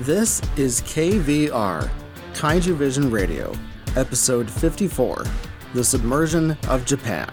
This is KVR, Kaiju Vision Radio, Episode 54 The Submersion of Japan.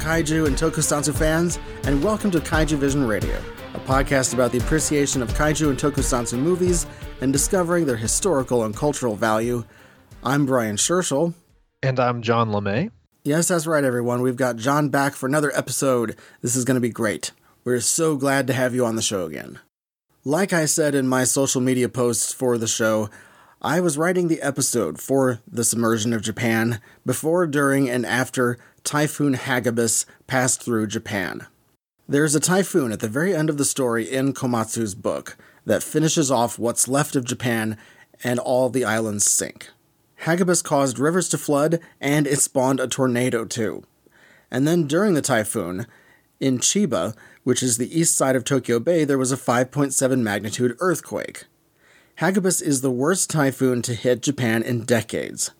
Kaiju and Tokusatsu fans, and welcome to Kaiju Vision Radio, a podcast about the appreciation of Kaiju and Tokusatsu movies and discovering their historical and cultural value. I'm Brian Scherschel. And I'm John LeMay. Yes, that's right, everyone. We've got John back for another episode. This is going to be great. We're so glad to have you on the show again. Like I said in my social media posts for the show, I was writing the episode for The Submersion of Japan before, during, and after Typhoon Hagibis passed through Japan. There's a typhoon at the very end of the story in Komatsu's book that finishes off what's left of Japan and all the islands sink. Hagibis caused rivers to flood and it spawned a tornado too. And then during the typhoon, in Chiba, which is the east side of Tokyo Bay, there was a 5.7 magnitude earthquake. Hagibis is the worst typhoon to hit Japan in decades.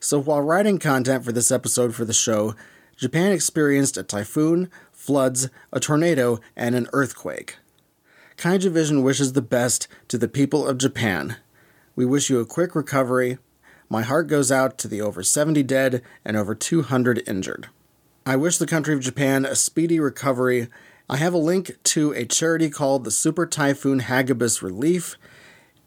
So while writing content for this episode for the show, Japan experienced a typhoon, floods, a tornado, and an earthquake. Kaiju Vision wishes the best to the people of Japan. We wish you a quick recovery. My heart goes out to the over 70 dead and over 200 injured. I wish the country of Japan a speedy recovery. I have a link to a charity called the Super Typhoon Hagibis Relief.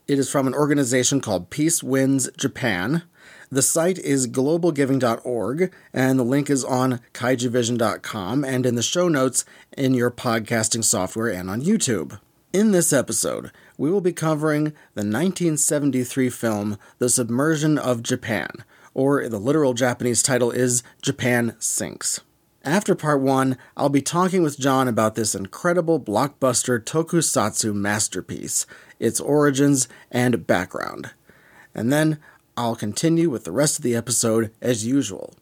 It is from an organization called Peace Winds Japan. The site is globalgiving.org, and the link is on kaijuvision.com and in the show notes in your podcasting software and on YouTube. In this episode, we will be covering the 1973 film The Submersion of Japan, or the literal Japanese title is Japan Sinks. After part one, I'll be talking with John about this incredible blockbuster tokusatsu masterpiece, its origins and background. And then I'll continue with the rest of the episode as usual.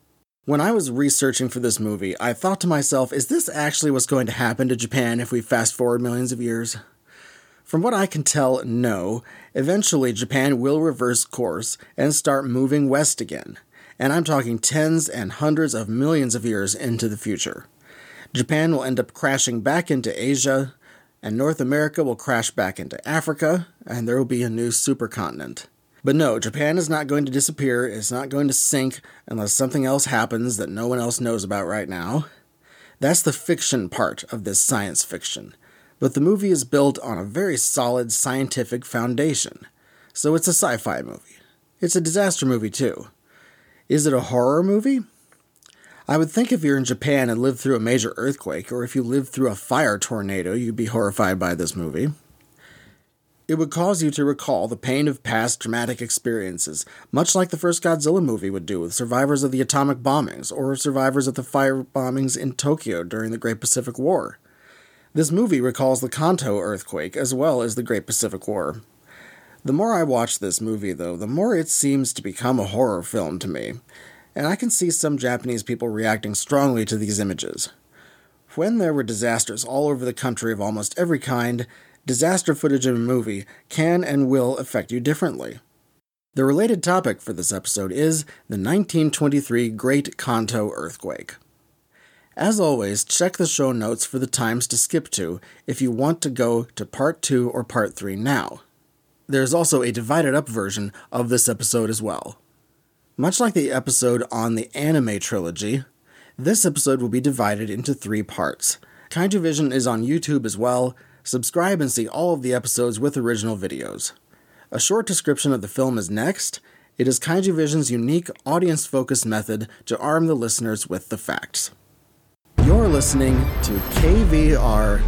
When I was researching for this movie, I thought to myself, is this actually what's going to happen to Japan if we fast forward millions of years? From what I can tell, no. Eventually, Japan will reverse course and start moving west again. And I'm talking tens and hundreds of millions of years into the future. Japan will end up crashing back into Asia, and North America will crash back into Africa, and there will be a new supercontinent. But no, Japan is not going to disappear. It's not going to sink unless something else happens that no one else knows about right now. That's the fiction part of this science fiction. But the movie is built on a very solid scientific foundation. So it's a sci fi movie. It's a disaster movie, too. Is it a horror movie? I would think if you're in Japan and lived through a major earthquake, or if you lived through a fire tornado, you'd be horrified by this movie. It would cause you to recall the pain of past traumatic experiences, much like the first Godzilla movie would do with survivors of the atomic bombings or survivors of the fire bombings in Tokyo during the Great Pacific War. This movie recalls the Kanto earthquake as well as the Great Pacific War. The more I watch this movie, though, the more it seems to become a horror film to me, and I can see some Japanese people reacting strongly to these images. When there were disasters all over the country of almost every kind, disaster footage in a movie can and will affect you differently. The related topic for this episode is the 1923 Great Kanto Earthquake. As always, check the show notes for the times to skip to if you want to go to part 2 or part 3 now. There's also a divided up version of this episode as well. Much like the episode on the anime trilogy, this episode will be divided into three parts. Kaiju Vision is on YouTube as well, Subscribe and see all of the episodes with original videos. A short description of the film is next. It is Kaiju Vision's unique audience focused method to arm the listeners with the facts. You're listening to KVR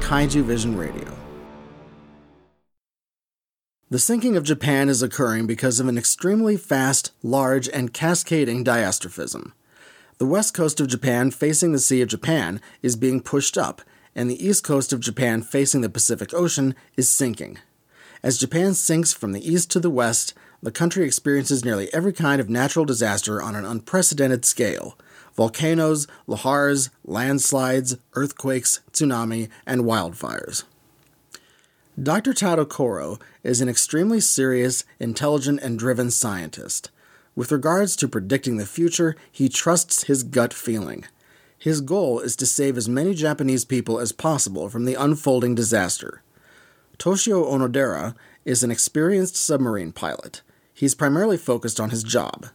Kaiju Vision Radio. The sinking of Japan is occurring because of an extremely fast, large, and cascading diastrophism. The west coast of Japan, facing the Sea of Japan, is being pushed up, and the east coast of Japan facing the Pacific Ocean is sinking. As Japan sinks from the east to the west, the country experiences nearly every kind of natural disaster on an unprecedented scale volcanoes, lahars, landslides, earthquakes, tsunami, and wildfires. Dr. Tadokoro is an extremely serious, intelligent, and driven scientist. With regards to predicting the future, he trusts his gut feeling. His goal is to save as many Japanese people as possible from the unfolding disaster. Toshio Onodera is an experienced submarine pilot. He's primarily focused on his job.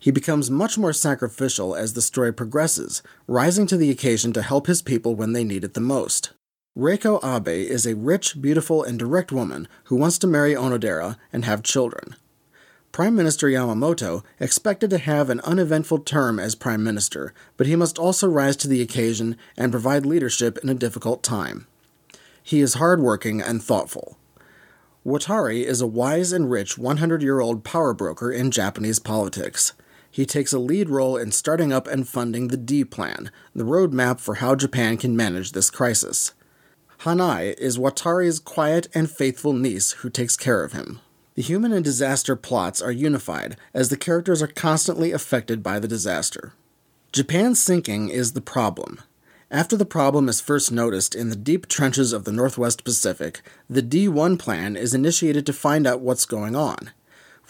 He becomes much more sacrificial as the story progresses, rising to the occasion to help his people when they need it the most. Reiko Abe is a rich, beautiful, and direct woman who wants to marry Onodera and have children. Prime Minister Yamamoto expected to have an uneventful term as Prime Minister, but he must also rise to the occasion and provide leadership in a difficult time. He is hardworking and thoughtful. Watari is a wise and rich 100 year old power broker in Japanese politics. He takes a lead role in starting up and funding the D Plan, the roadmap for how Japan can manage this crisis. Hanai is Watari's quiet and faithful niece who takes care of him. The human and disaster plots are unified, as the characters are constantly affected by the disaster. Japan's sinking is the problem. After the problem is first noticed in the deep trenches of the Northwest Pacific, the D1 plan is initiated to find out what's going on.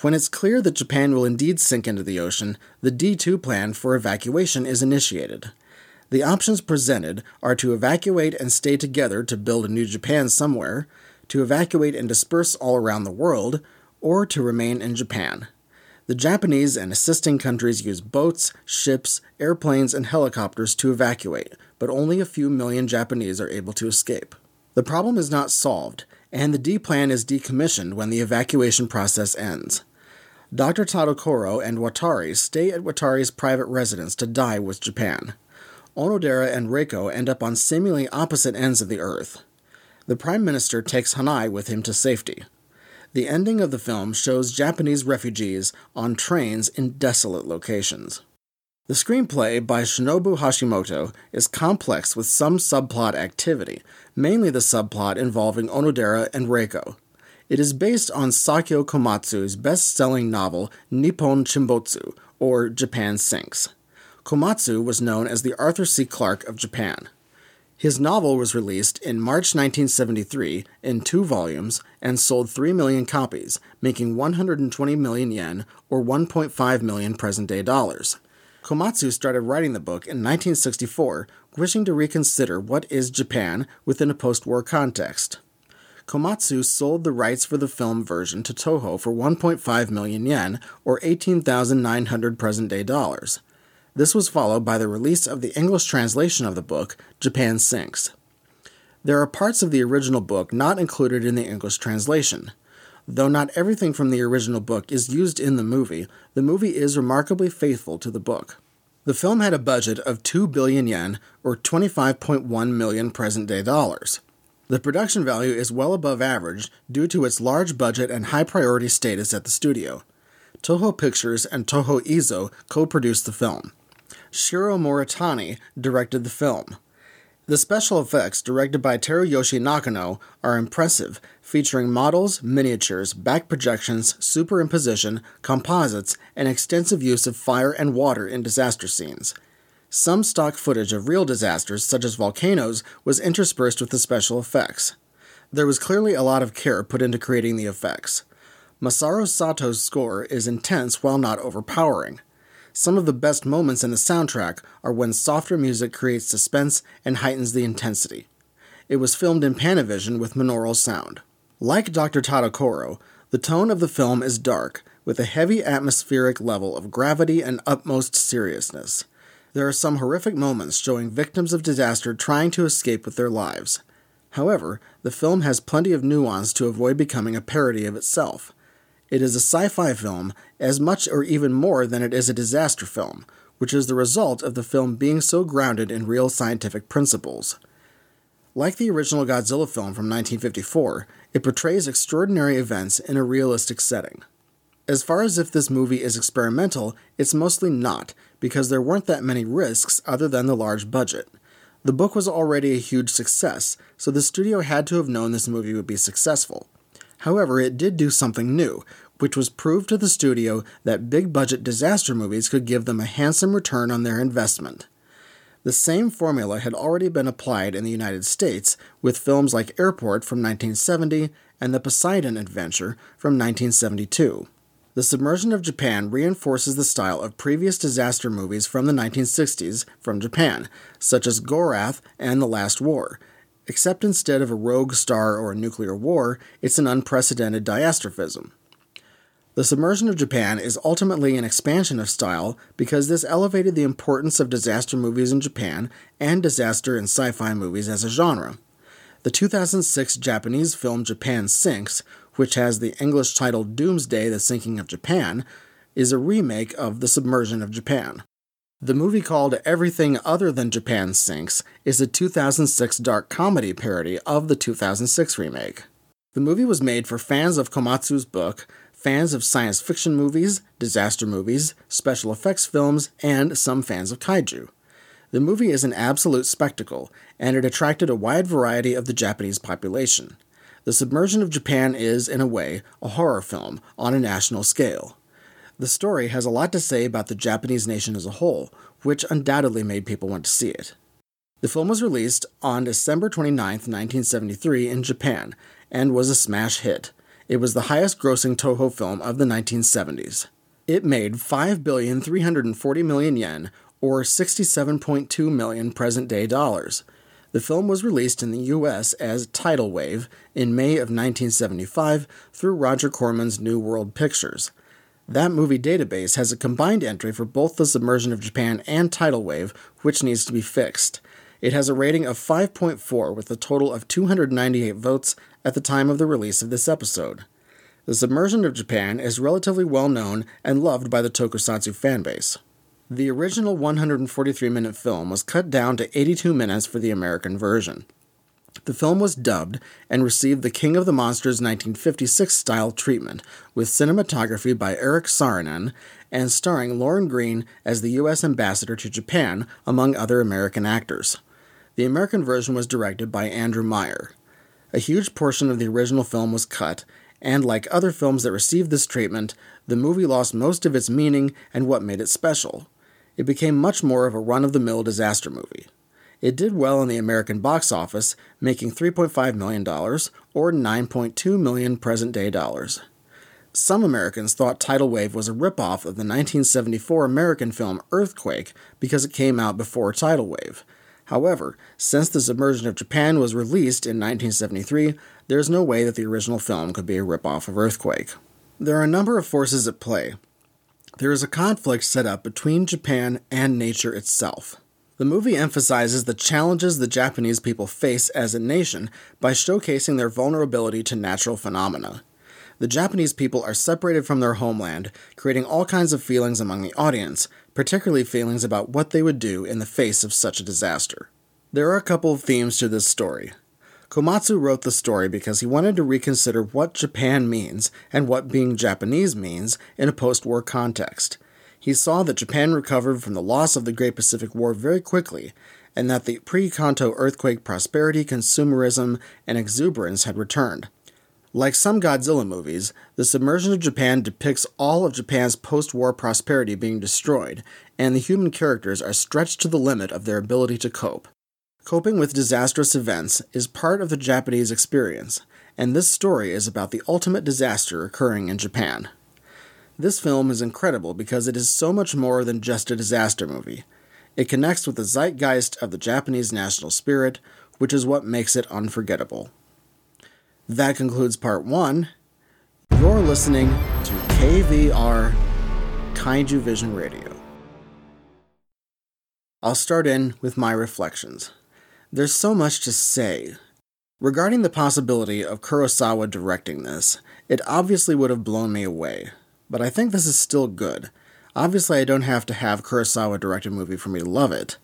When it's clear that Japan will indeed sink into the ocean, the D2 plan for evacuation is initiated. The options presented are to evacuate and stay together to build a new Japan somewhere, to evacuate and disperse all around the world, or to remain in Japan. The Japanese and assisting countries use boats, ships, airplanes, and helicopters to evacuate, but only a few million Japanese are able to escape. The problem is not solved, and the D plan is decommissioned when the evacuation process ends. Dr. Tadokoro and Watari stay at Watari's private residence to die with Japan. Onodera and Reiko end up on seemingly opposite ends of the Earth. The Prime Minister takes Hanai with him to safety. The ending of the film shows Japanese refugees on trains in desolate locations. The screenplay by Shinobu Hashimoto is complex with some subplot activity, mainly the subplot involving Onodera and Reiko. It is based on Sakyo Komatsu's best selling novel Nippon Chinbotsu, or Japan Sinks. Komatsu was known as the Arthur C. Clarke of Japan. His novel was released in March 1973 in two volumes and sold 3 million copies, making 120 million yen or 1.5 million present day dollars. Komatsu started writing the book in 1964, wishing to reconsider what is Japan within a post war context. Komatsu sold the rights for the film version to Toho for 1.5 million yen, or 18,900 present day dollars. This was followed by the release of the English translation of the book, Japan Sinks. There are parts of the original book not included in the English translation. Though not everything from the original book is used in the movie, the movie is remarkably faithful to the book. The film had a budget of 2 billion yen, or 25.1 million present day dollars. The production value is well above average due to its large budget and high priority status at the studio. Toho Pictures and Toho Eizo co produced the film. Shiro Moritani directed the film. The special effects, directed by Teruyoshi Nakano, are impressive, featuring models, miniatures, back projections, superimposition, composites, and extensive use of fire and water in disaster scenes. Some stock footage of real disasters, such as volcanoes, was interspersed with the special effects. There was clearly a lot of care put into creating the effects. Masaru Sato's score is intense while not overpowering. Some of the best moments in the soundtrack are when softer music creates suspense and heightens the intensity. It was filmed in Panavision with monaural sound. Like Dr. Tadokoro, the tone of the film is dark, with a heavy atmospheric level of gravity and utmost seriousness. There are some horrific moments showing victims of disaster trying to escape with their lives. However, the film has plenty of nuance to avoid becoming a parody of itself. It is a sci fi film as much or even more than it is a disaster film, which is the result of the film being so grounded in real scientific principles. Like the original Godzilla film from 1954, it portrays extraordinary events in a realistic setting. As far as if this movie is experimental, it's mostly not, because there weren't that many risks other than the large budget. The book was already a huge success, so the studio had to have known this movie would be successful. However, it did do something new, which was prove to the studio that big budget disaster movies could give them a handsome return on their investment. The same formula had already been applied in the United States with films like Airport from 1970 and The Poseidon Adventure from 1972. The submersion of Japan reinforces the style of previous disaster movies from the 1960s from Japan, such as Gorath and The Last War, except instead of a rogue star or a nuclear war, it's an unprecedented diastrophism. The submersion of Japan is ultimately an expansion of style because this elevated the importance of disaster movies in Japan and disaster and sci fi movies as a genre. The 2006 Japanese film Japan Sinks, which has the English title Doomsday The Sinking of Japan, is a remake of The Submersion of Japan. The movie called Everything Other Than Japan Sinks is a 2006 dark comedy parody of the 2006 remake. The movie was made for fans of Komatsu's book, fans of science fiction movies, disaster movies, special effects films, and some fans of kaiju. The movie is an absolute spectacle, and it attracted a wide variety of the Japanese population. The Submersion of Japan is, in a way, a horror film on a national scale. The story has a lot to say about the Japanese nation as a whole, which undoubtedly made people want to see it. The film was released on December 29, 1973, in Japan, and was a smash hit, it was the highest grossing Toho film of the 1970s. It made 5,340 million yen, or 67.2 million present day dollars. The film was released in the US as Tidal Wave in May of 1975 through Roger Corman's New World Pictures. That movie database has a combined entry for both the submersion of Japan and Tidal Wave, which needs to be fixed. It has a rating of 5.4 with a total of 298 votes at the time of the release of this episode. The submersion of Japan is relatively well known and loved by the tokusatsu fanbase. The original 143 minute film was cut down to 82 minutes for the American version. The film was dubbed and received the King of the Monsters 1956 style treatment, with cinematography by Eric Saarinen and starring Lorne Greene as the U.S. ambassador to Japan, among other American actors. The American version was directed by Andrew Meyer. A huge portion of the original film was cut, and like other films that received this treatment, the movie lost most of its meaning and what made it special. It became much more of a run of the mill disaster movie. It did well in the American box office, making $3.5 million, or 9.2 million present day dollars. Some Americans thought Tidal Wave was a ripoff of the 1974 American film Earthquake because it came out before Tidal Wave, However, since The Submersion of Japan was released in 1973, there is no way that the original film could be a ripoff of Earthquake. There are a number of forces at play. There is a conflict set up between Japan and nature itself. The movie emphasizes the challenges the Japanese people face as a nation by showcasing their vulnerability to natural phenomena. The Japanese people are separated from their homeland, creating all kinds of feelings among the audience, particularly feelings about what they would do in the face of such a disaster. There are a couple of themes to this story. Komatsu wrote the story because he wanted to reconsider what Japan means and what being Japanese means in a post war context. He saw that Japan recovered from the loss of the Great Pacific War very quickly, and that the pre Kanto earthquake prosperity, consumerism, and exuberance had returned. Like some Godzilla movies, The Submersion of Japan depicts all of Japan's post war prosperity being destroyed, and the human characters are stretched to the limit of their ability to cope. Coping with disastrous events is part of the Japanese experience, and this story is about the ultimate disaster occurring in Japan. This film is incredible because it is so much more than just a disaster movie. It connects with the zeitgeist of the Japanese national spirit, which is what makes it unforgettable. That concludes part one. You're listening to KVR Kaiju Vision Radio. I'll start in with my reflections. There's so much to say. Regarding the possibility of Kurosawa directing this, it obviously would have blown me away. But I think this is still good. Obviously, I don't have to have Kurosawa direct a movie for me to love it.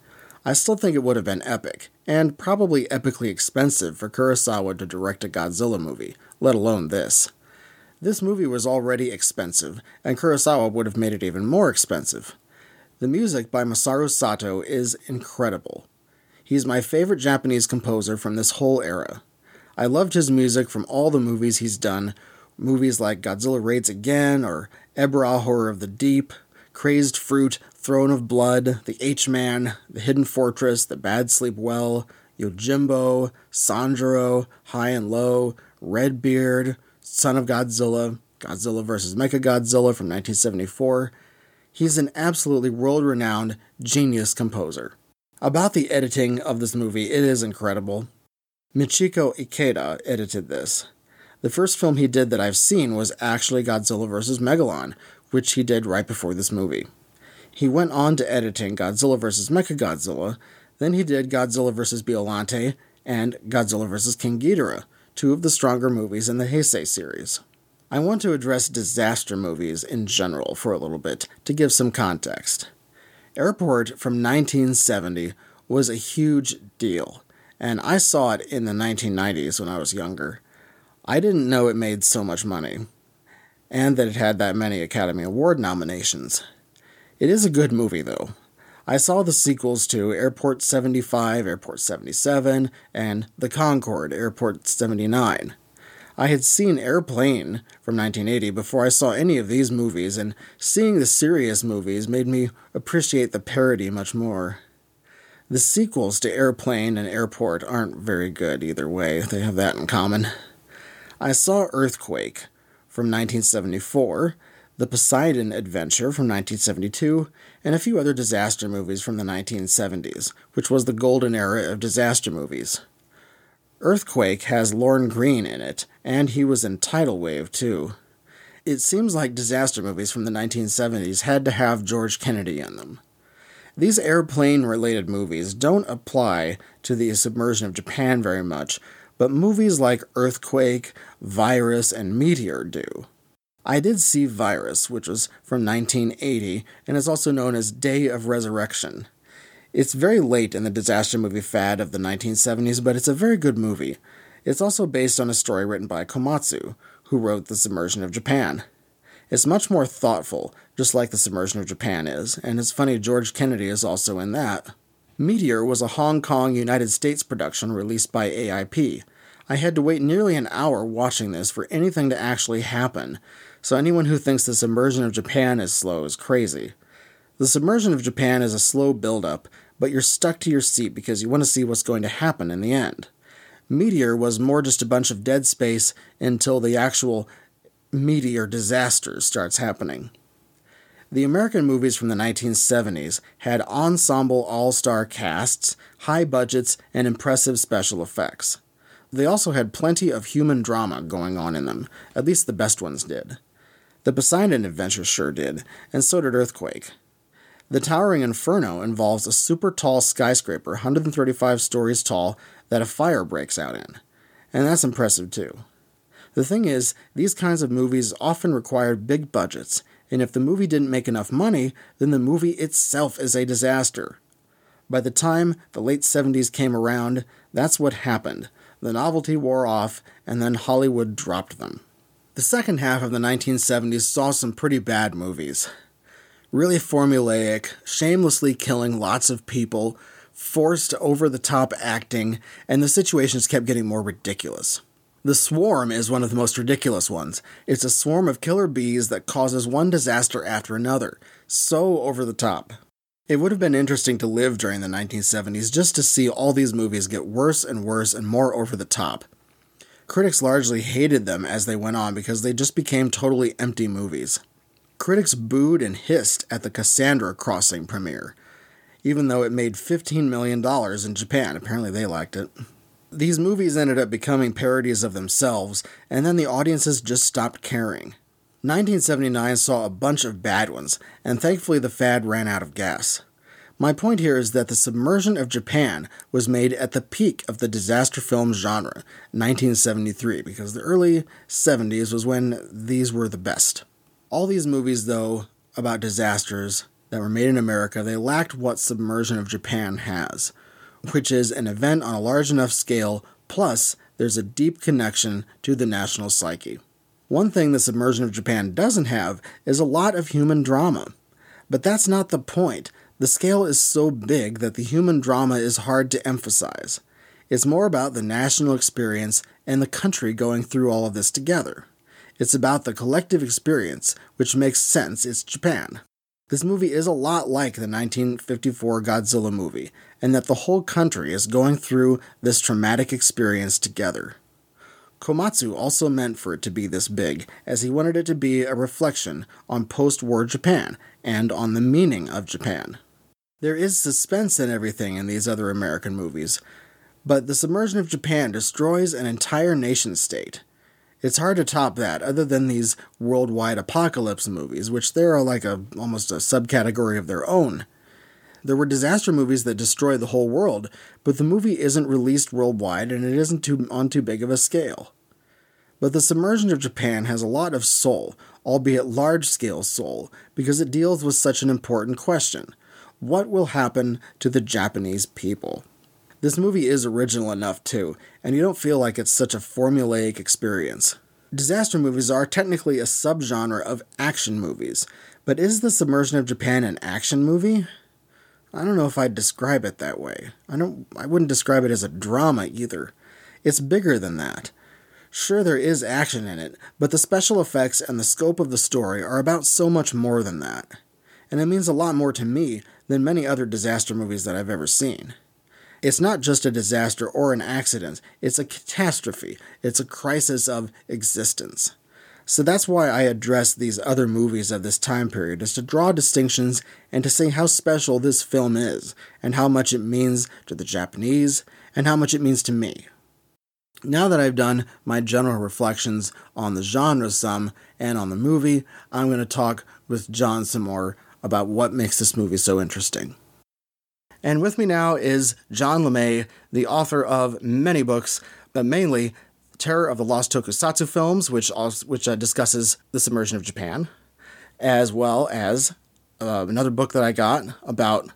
I still think it would have been epic, and probably epically expensive for Kurosawa to direct a Godzilla movie, let alone this. This movie was already expensive, and Kurosawa would have made it even more expensive. The music by Masaru Sato is incredible. He's my favorite Japanese composer from this whole era. I loved his music from all the movies he's done, movies like Godzilla Raids Again or Ebirah Horror of the Deep, Crazed Fruit, Throne of Blood, The H Man, The Hidden Fortress, The Bad Sleep Well, Yojimbo, Sanjuro, High and Low, Redbeard, Son of Godzilla, Godzilla vs. Mechagodzilla from 1974. He's an absolutely world renowned genius composer. About the editing of this movie, it is incredible. Michiko Ikeda edited this. The first film he did that I've seen was actually Godzilla vs. Megalon, which he did right before this movie. He went on to editing Godzilla vs. Mechagodzilla, then he did Godzilla vs. Biollante and Godzilla vs. King Ghidorah, two of the stronger movies in the Heisei series. I want to address disaster movies in general for a little bit to give some context. Airport from 1970 was a huge deal, and I saw it in the 1990s when I was younger. I didn't know it made so much money, and that it had that many Academy Award nominations. It is a good movie, though. I saw the sequels to Airport 75, Airport 77, and The Concorde, Airport 79. I had seen Airplane from 1980 before I saw any of these movies, and seeing the serious movies made me appreciate the parody much more. The sequels to Airplane and Airport aren't very good either way, they have that in common. I saw Earthquake from 1974, The Poseidon Adventure from 1972, and a few other disaster movies from the 1970s, which was the golden era of disaster movies. Earthquake has Lorne Greene in it, and he was in Tidal Wave too. It seems like disaster movies from the 1970s had to have George Kennedy in them. These airplane related movies don't apply to the submersion of Japan very much, but movies like Earthquake, Virus, and Meteor do. I did see Virus, which was from 1980 and is also known as Day of Resurrection. It's very late in the disaster movie fad of the 1970s, but it's a very good movie. It's also based on a story written by Komatsu, who wrote The Submersion of Japan. It's much more thoughtful, just like The Submersion of Japan is, and it's funny George Kennedy is also in that. Meteor was a Hong Kong, United States production released by AIP. I had to wait nearly an hour watching this for anything to actually happen, so anyone who thinks the submersion of Japan is slow is crazy. The submersion of Japan is a slow build-up, but you're stuck to your seat because you want to see what's going to happen in the end. Meteor was more just a bunch of dead space until the actual meteor disaster starts happening. The American movies from the 1970s had ensemble all star casts, high budgets, and impressive special effects. They also had plenty of human drama going on in them, at least the best ones did. The Poseidon Adventure sure did, and so did Earthquake. The Towering Inferno involves a super tall skyscraper, 135 stories tall, that a fire breaks out in. And that's impressive too. The thing is, these kinds of movies often required big budgets, and if the movie didn't make enough money, then the movie itself is a disaster. By the time the late 70s came around, that's what happened. The novelty wore off, and then Hollywood dropped them. The second half of the 1970s saw some pretty bad movies. Really formulaic, shamelessly killing lots of people, forced over the top acting, and the situations kept getting more ridiculous. The Swarm is one of the most ridiculous ones. It's a swarm of killer bees that causes one disaster after another. So over the top. It would have been interesting to live during the 1970s just to see all these movies get worse and worse and more over the top. Critics largely hated them as they went on because they just became totally empty movies. Critics booed and hissed at the Cassandra Crossing premiere, even though it made $15 million in Japan. Apparently, they liked it. These movies ended up becoming parodies of themselves, and then the audiences just stopped caring. 1979 saw a bunch of bad ones, and thankfully the fad ran out of gas. My point here is that the submersion of Japan was made at the peak of the disaster film genre, 1973, because the early 70s was when these were the best. All these movies, though, about disasters that were made in America, they lacked what Submersion of Japan has, which is an event on a large enough scale, plus there's a deep connection to the national psyche. One thing the submersion of Japan doesn't have is a lot of human drama. But that's not the point. The scale is so big that the human drama is hard to emphasize. It's more about the national experience and the country going through all of this together. It's about the collective experience, which makes sense, it's Japan. This movie is a lot like the 1954 Godzilla movie, and that the whole country is going through this traumatic experience together. Komatsu also meant for it to be this big, as he wanted it to be a reflection on post war Japan and on the meaning of Japan. There is suspense in everything in these other American movies, but the submersion of Japan destroys an entire nation state. It's hard to top that, other than these worldwide apocalypse movies, which they are like a almost a subcategory of their own. There were disaster movies that destroy the whole world, but the movie isn't released worldwide and it isn't too, on too big of a scale. But the submersion of Japan has a lot of soul, albeit large scale soul, because it deals with such an important question what will happen to the Japanese people? This movie is original enough, too, and you don't feel like it's such a formulaic experience. Disaster movies are technically a subgenre of action movies, but is The Submersion of Japan an action movie? I don't know if I'd describe it that way. I don't I wouldn't describe it as a drama either. It's bigger than that. Sure there is action in it, but the special effects and the scope of the story are about so much more than that. And it means a lot more to me than many other disaster movies that I've ever seen. It's not just a disaster or an accident, it's a catastrophe. It's a crisis of existence. So that's why I address these other movies of this time period, is to draw distinctions and to say how special this film is, and how much it means to the Japanese, and how much it means to me. Now that I've done my general reflections on the genre some and on the movie, I'm going to talk with John some more about what makes this movie so interesting. And with me now is John LeMay, the author of many books, but mainly Terror of the Lost Tokusatsu films, which also, which uh, discusses the submersion of Japan, as well as uh, another book that I got about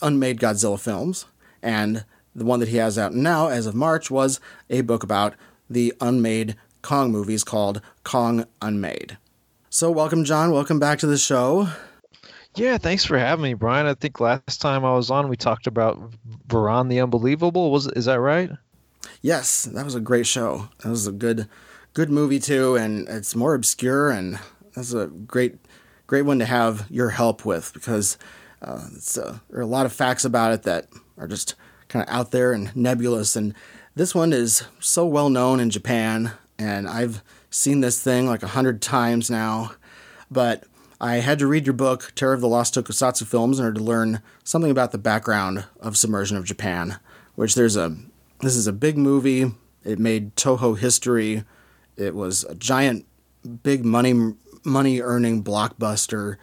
unmade Godzilla films, and the one that he has out now, as of March, was a book about the unmade Kong movies called Kong Unmade. So, welcome, John. Welcome back to the show. Yeah, thanks for having me, Brian. I think last time I was on, we talked about Varan the Unbelievable. Was is that right? Yes, that was a great show. That was a good, good movie too, and it's more obscure, and that's a great, great one to have your help with because uh, uh, there are a lot of facts about it that are just kind of out there and nebulous, and this one is so well known in Japan, and I've seen this thing like a hundred times now, but I had to read your book, Terror of the Lost Tokusatsu Films, in order to learn something about the background of submersion of Japan. Which there's a this is a big movie. It made Toho history. It was a giant, big money money earning blockbuster,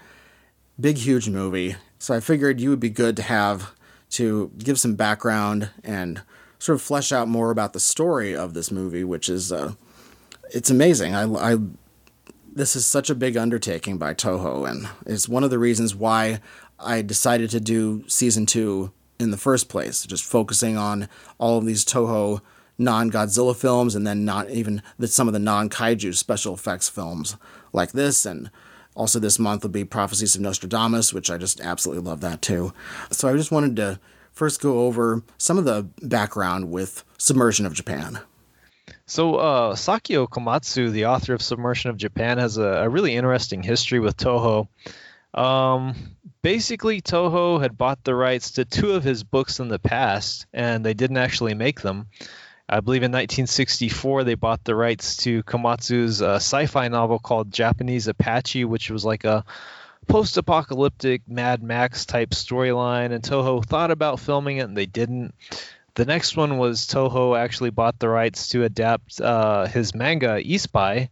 big huge movie. So I figured you would be good to have to give some background and sort of flesh out more about the story of this movie, which is uh, it's amazing. I, I this is such a big undertaking by Toho, and it's one of the reasons why I decided to do season two in the first place, just focusing on all of these Toho non Godzilla films and then not even the, some of the non kaiju special effects films like this. And also, this month will be Prophecies of Nostradamus, which I just absolutely love that too. So, I just wanted to first go over some of the background with Submersion of Japan. So uh, Sakyo Komatsu, the author of Submersion of Japan, has a, a really interesting history with Toho. Um, basically, Toho had bought the rights to two of his books in the past, and they didn't actually make them. I believe in 1964 they bought the rights to Komatsu's uh, sci-fi novel called Japanese Apache, which was like a post-apocalyptic Mad Max type storyline. And Toho thought about filming it, and they didn't. The next one was Toho actually bought the rights to adapt uh, his manga Espy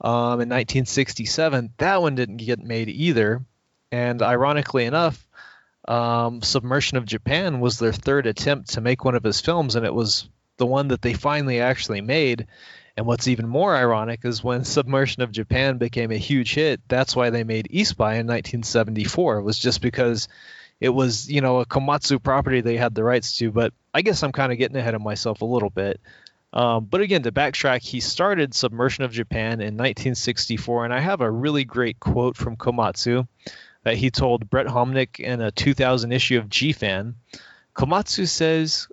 um, in 1967. That one didn't get made either. And ironically enough, um, Submersion of Japan was their third attempt to make one of his films, and it was the one that they finally actually made. And what's even more ironic is when Submersion of Japan became a huge hit, that's why they made Espy in 1974. It was just because it was you know a Komatsu property they had the rights to. But I guess I'm kind of getting ahead of myself a little bit. Um, but again, to backtrack, he started Submersion of Japan in 1964, and I have a really great quote from Komatsu that he told Brett Homenick in a 2000 issue of G Fan. Komatsu says,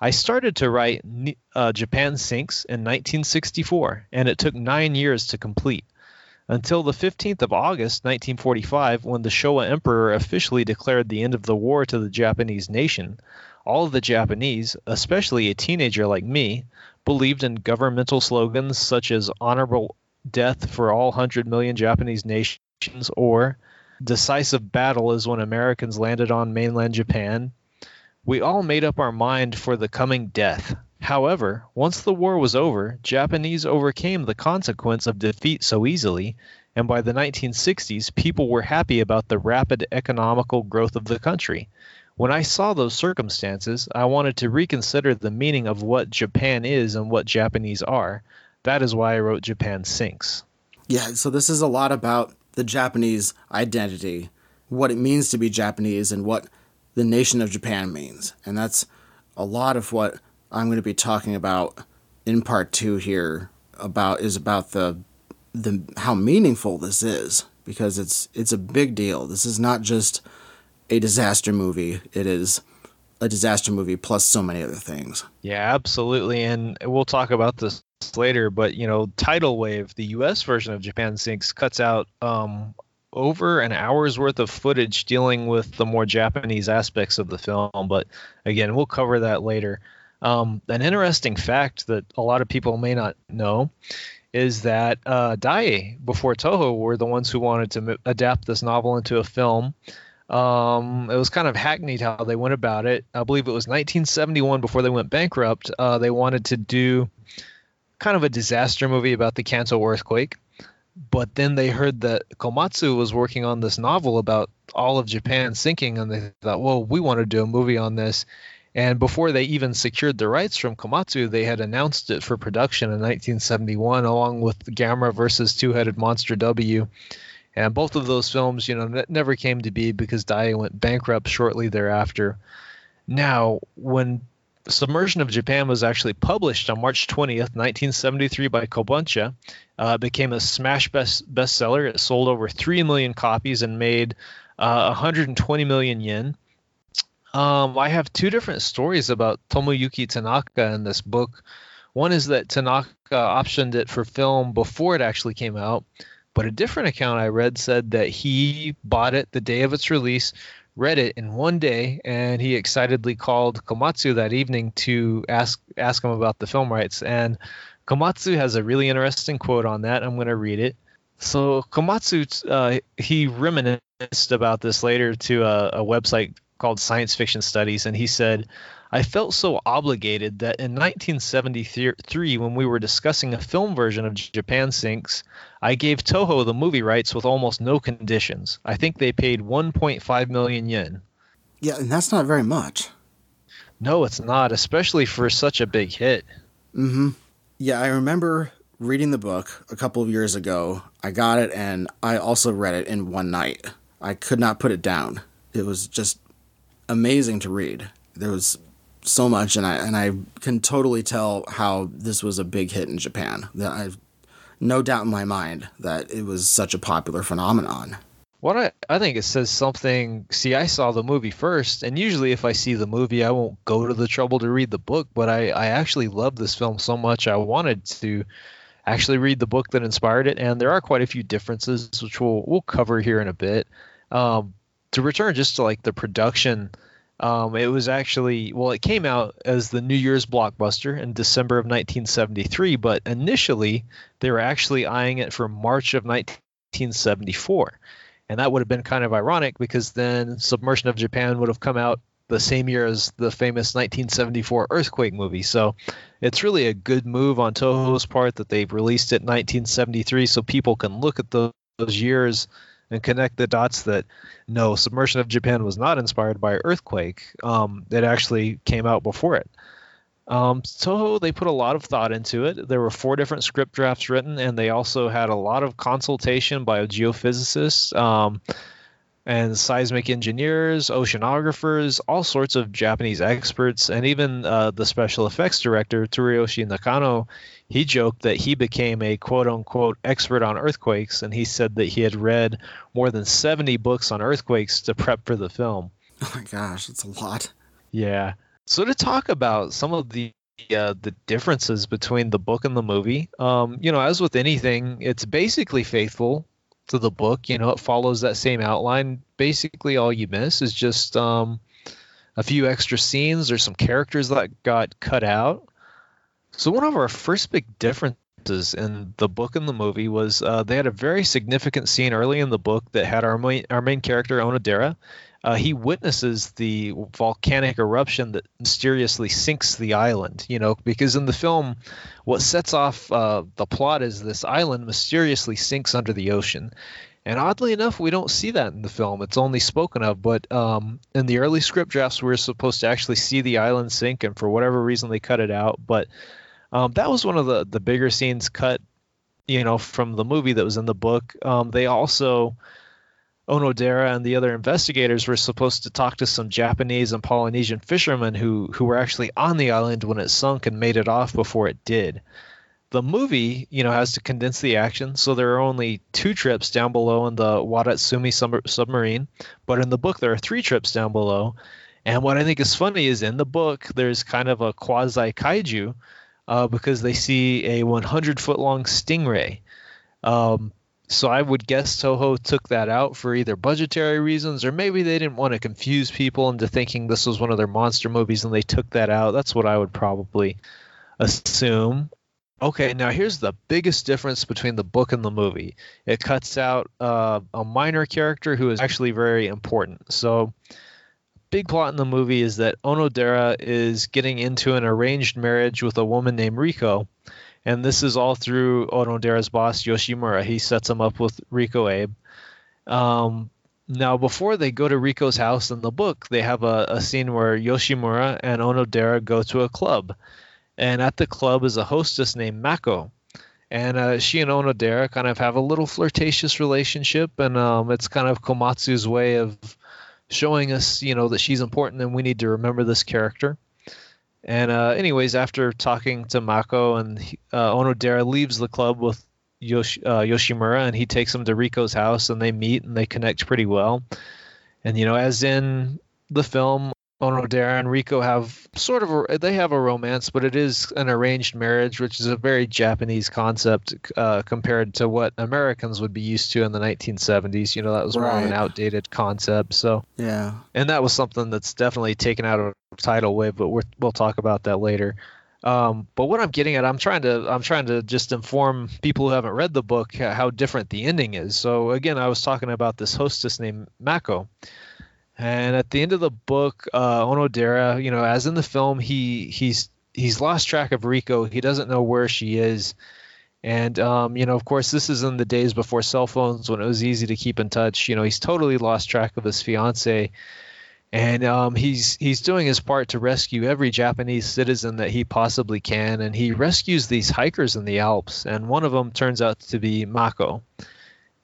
I started to write uh, Japan Sinks in 1964, and it took nine years to complete. Until the 15th of August 1945, when the Showa Emperor officially declared the end of the war to the Japanese nation, all the Japanese, especially a teenager like me, believed in governmental slogans such as honorable death for all 100 million Japanese nations or decisive battle is when Americans landed on mainland Japan. We all made up our mind for the coming death. However, once the war was over, Japanese overcame the consequence of defeat so easily, and by the 1960s, people were happy about the rapid economical growth of the country. When I saw those circumstances, I wanted to reconsider the meaning of what Japan is and what Japanese are. That is why I wrote Japan Sinks. Yeah, so this is a lot about the Japanese identity, what it means to be Japanese, and what the nation of Japan means. And that's a lot of what I'm going to be talking about in part two here about is about the the how meaningful this is because it's it's a big deal. This is not just a disaster movie. It is a disaster movie plus so many other things. Yeah, absolutely. And we'll talk about this later, but you know, Tidal Wave, the US version of Japan Sinks, cuts out um, over an hour's worth of footage dealing with the more Japanese aspects of the film. But again, we'll cover that later. Um, an interesting fact that a lot of people may not know is that uh, Daiei, before Toho, were the ones who wanted to adapt this novel into a film. Um, it was kind of hackneyed how they went about it. I believe it was 1971 before they went bankrupt. Uh, they wanted to do kind of a disaster movie about the Kanto earthquake. But then they heard that Komatsu was working on this novel about all of Japan sinking, and they thought, well, we want to do a movie on this. And before they even secured the rights from Komatsu, they had announced it for production in 1971, along with Gamera versus Two Headed Monster W. And both of those films, you know, never came to be because Daiei went bankrupt shortly thereafter. Now, when Submersion of Japan was actually published on March 20th, 1973 by Kodansha. Uh, became a smash best bestseller. It sold over 3 million copies and made uh, 120 million yen. Um, I have two different stories about Tomoyuki Tanaka in this book. One is that Tanaka optioned it for film before it actually came out, but a different account I read said that he bought it the day of its release, read it in one day, and he excitedly called Komatsu that evening to ask ask him about the film rights. And Komatsu has a really interesting quote on that. I'm going to read it. So Komatsu, uh, he reminisced about this later to a, a website called Science Fiction Studies, and he said, I felt so obligated that in 1973, when we were discussing a film version of Japan Sinks, I gave Toho the movie rights with almost no conditions. I think they paid 1.5 million yen. Yeah, and that's not very much. No, it's not, especially for such a big hit. Mm hmm. Yeah, I remember reading the book a couple of years ago. I got it, and I also read it in one night. I could not put it down. It was just amazing to read. There was so much, and I and I can totally tell how this was a big hit in Japan. That I've no doubt in my mind that it was such a popular phenomenon. What I, I think it says something. See, I saw the movie first, and usually if I see the movie, I won't go to the trouble to read the book. But I, I actually love this film so much, I wanted to actually read the book that inspired it. And there are quite a few differences, which we'll we'll cover here in a bit. Um, to return just to like the production, um, it was actually well, it came out as the New Year's blockbuster in December of 1973, but initially they were actually eyeing it for March of 1974, and that would have been kind of ironic because then Submersion of Japan would have come out the same year as the famous 1974 earthquake movie. So it's really a good move on Toho's part that they've released it in 1973 so people can look at those years and connect the dots that no, Submersion of Japan was not inspired by Earthquake. Um, it actually came out before it. Um, Toho, they put a lot of thought into it. There were four different script drafts written, and they also had a lot of consultation by geophysicists. Um, and seismic engineers, oceanographers, all sorts of Japanese experts, and even uh, the special effects director, Teruyoshi Nakano, he joked that he became a quote unquote expert on earthquakes, and he said that he had read more than 70 books on earthquakes to prep for the film. Oh my gosh, it's a lot. Yeah. So to talk about some of the uh, the differences between the book and the movie, um, you know, as with anything, it's basically faithful to the book. You know, it follows that same outline. Basically, all you miss is just um, a few extra scenes or some characters that got cut out. So one of our first big differences in the book and the movie was uh, they had a very significant scene early in the book that had our main, our main character Onodera. Uh, he witnesses the volcanic eruption that mysteriously sinks the island. You know, because in the film, what sets off uh, the plot is this island mysteriously sinks under the ocean, and oddly enough, we don't see that in the film. It's only spoken of, but um, in the early script drafts, we were supposed to actually see the island sink, and for whatever reason, they cut it out. But um, that was one of the the bigger scenes cut, you know, from the movie that was in the book. Um, they also Onodera and the other investigators were supposed to talk to some Japanese and Polynesian fishermen who who were actually on the island when it sunk and made it off before it did the movie, you know, has to condense the action, so there are only two trips down below in the Wadatsumi sub- submarine, but in the book there are three trips down below. And what I think is funny is in the book there's kind of a quasi kaiju uh, because they see a 100 foot long stingray. Um, so I would guess Toho took that out for either budgetary reasons or maybe they didn't want to confuse people into thinking this was one of their monster movies and they took that out. That's what I would probably assume. Okay, now here's the biggest difference between the book and the movie. It cuts out uh, a minor character who is actually very important. So, big plot in the movie is that Onodera is getting into an arranged marriage with a woman named Riko, and this is all through Onodera's boss Yoshimura. He sets him up with Riko Abe. Um, now, before they go to Riko's house in the book, they have a, a scene where Yoshimura and Onodera go to a club and at the club is a hostess named Mako. And uh, she and Onodera kind of have a little flirtatious relationship, and um, it's kind of Komatsu's way of showing us, you know, that she's important and we need to remember this character. And uh, anyways, after talking to Mako and uh, Onodera leaves the club with Yosh- uh, Yoshimura, and he takes him to Riko's house, and they meet and they connect pretty well. And you know, as in the film, Onodera and Riko have sort of a, they have a romance, but it is an arranged marriage, which is a very Japanese concept uh, compared to what Americans would be used to in the 1970s. You know, that was right. more of an outdated concept. So yeah, and that was something that's definitely taken out of tidal wave, but we will talk about that later. Um, but what I'm getting at, I'm trying to I'm trying to just inform people who haven't read the book how different the ending is. So again, I was talking about this hostess named Mako and at the end of the book, uh, Onodera, you know, as in the film, he he's he's lost track of Riko. He doesn't know where she is. And um, you know, of course, this is in the days before cell phones when it was easy to keep in touch. You know, he's totally lost track of his fiance, and um, he's he's doing his part to rescue every Japanese citizen that he possibly can. And he rescues these hikers in the Alps, and one of them turns out to be Mako.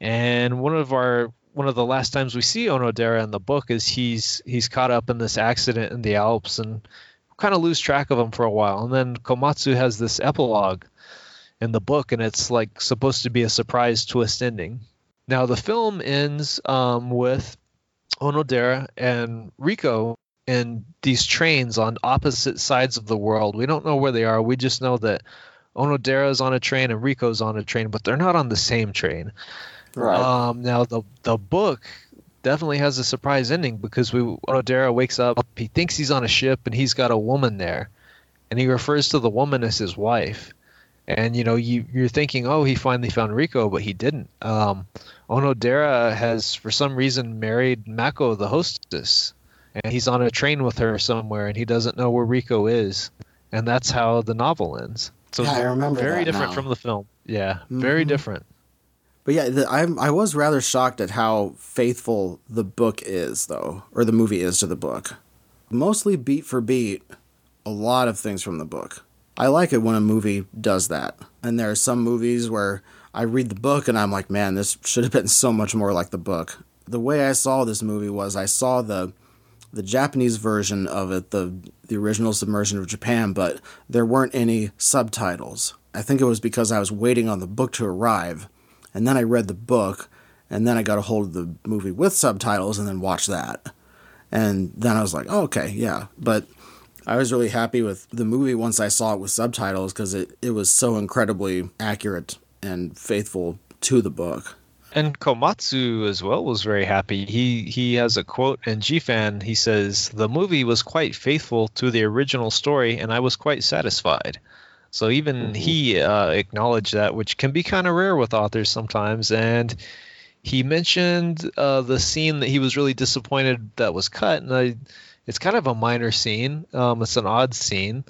And one of our one of the last times we see Onodera in the book is he's he's caught up in this accident in the Alps and kind of lose track of him for a while. And then Komatsu has this epilogue in the book, and it's like supposed to be a surprise twist ending. Now the film ends um, with Onodera and Riko in these trains on opposite sides of the world. We don't know where they are. We just know that Onodera's on a train and Riko's on a train, but they're not on the same train. Right. Um, now the the book definitely has a surprise ending because we Onodera wakes up, he thinks he's on a ship and he's got a woman there, and he refers to the woman as his wife. And you know, you you're thinking, oh, he finally found Riko, but he didn't. Um, Onodera has, for some reason, married Mako, the hostess, and he's on a train with her somewhere, and he doesn't know where Riko is, and that's how the novel ends. So yeah, I remember very different now. from the film. Yeah, mm-hmm. very different. But yeah, the, I I was rather shocked at how faithful the book is, though, or the movie is to the book. Mostly beat for beat, a lot of things from the book. I like it when a movie does that. And there are some movies where I read the book and I'm like, man, this should have been so much more like the book. The way I saw this movie was I saw the the Japanese version of it, the the original submersion of Japan, but there weren't any subtitles. I think it was because I was waiting on the book to arrive and then I read the book, and then I got a hold of the movie with subtitles, and then watched that, and then I was like, oh, okay, yeah. But I was really happy with the movie once I saw it with subtitles because it, it was so incredibly accurate and faithful to the book. And Komatsu as well was very happy. He he has a quote in GFan. He says the movie was quite faithful to the original story, and I was quite satisfied. So even mm-hmm. he uh, acknowledged that, which can be kind of rare with authors sometimes. And he mentioned uh, the scene that he was really disappointed that was cut, and I, it's kind of a minor scene. Um, it's an odd scene.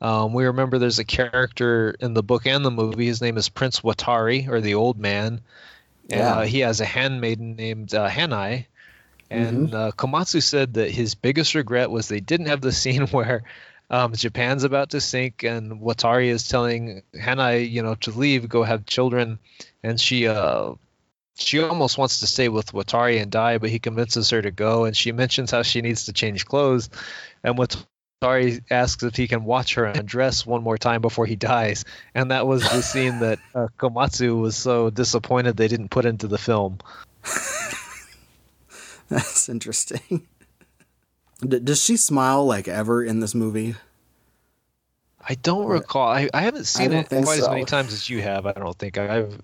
Um, we remember there's a character in the book and the movie. His name is Prince Watari, or the Old Man. Yeah. Uh, he has a handmaiden named uh, Hanai. And mm-hmm. uh, Komatsu said that his biggest regret was they didn't have the scene where um, Japan's about to sink, and Watari is telling Hanai, you know, to leave, go have children, and she uh, she almost wants to stay with Watari and die, but he convinces her to go, and she mentions how she needs to change clothes, and Watari asks if he can watch her undress one more time before he dies, and that was the scene that uh, Komatsu was so disappointed they didn't put into the film. That's interesting. D- does she smile like ever in this movie? I don't recall. I, I haven't seen I it quite so. as many times as you have. I don't think I've.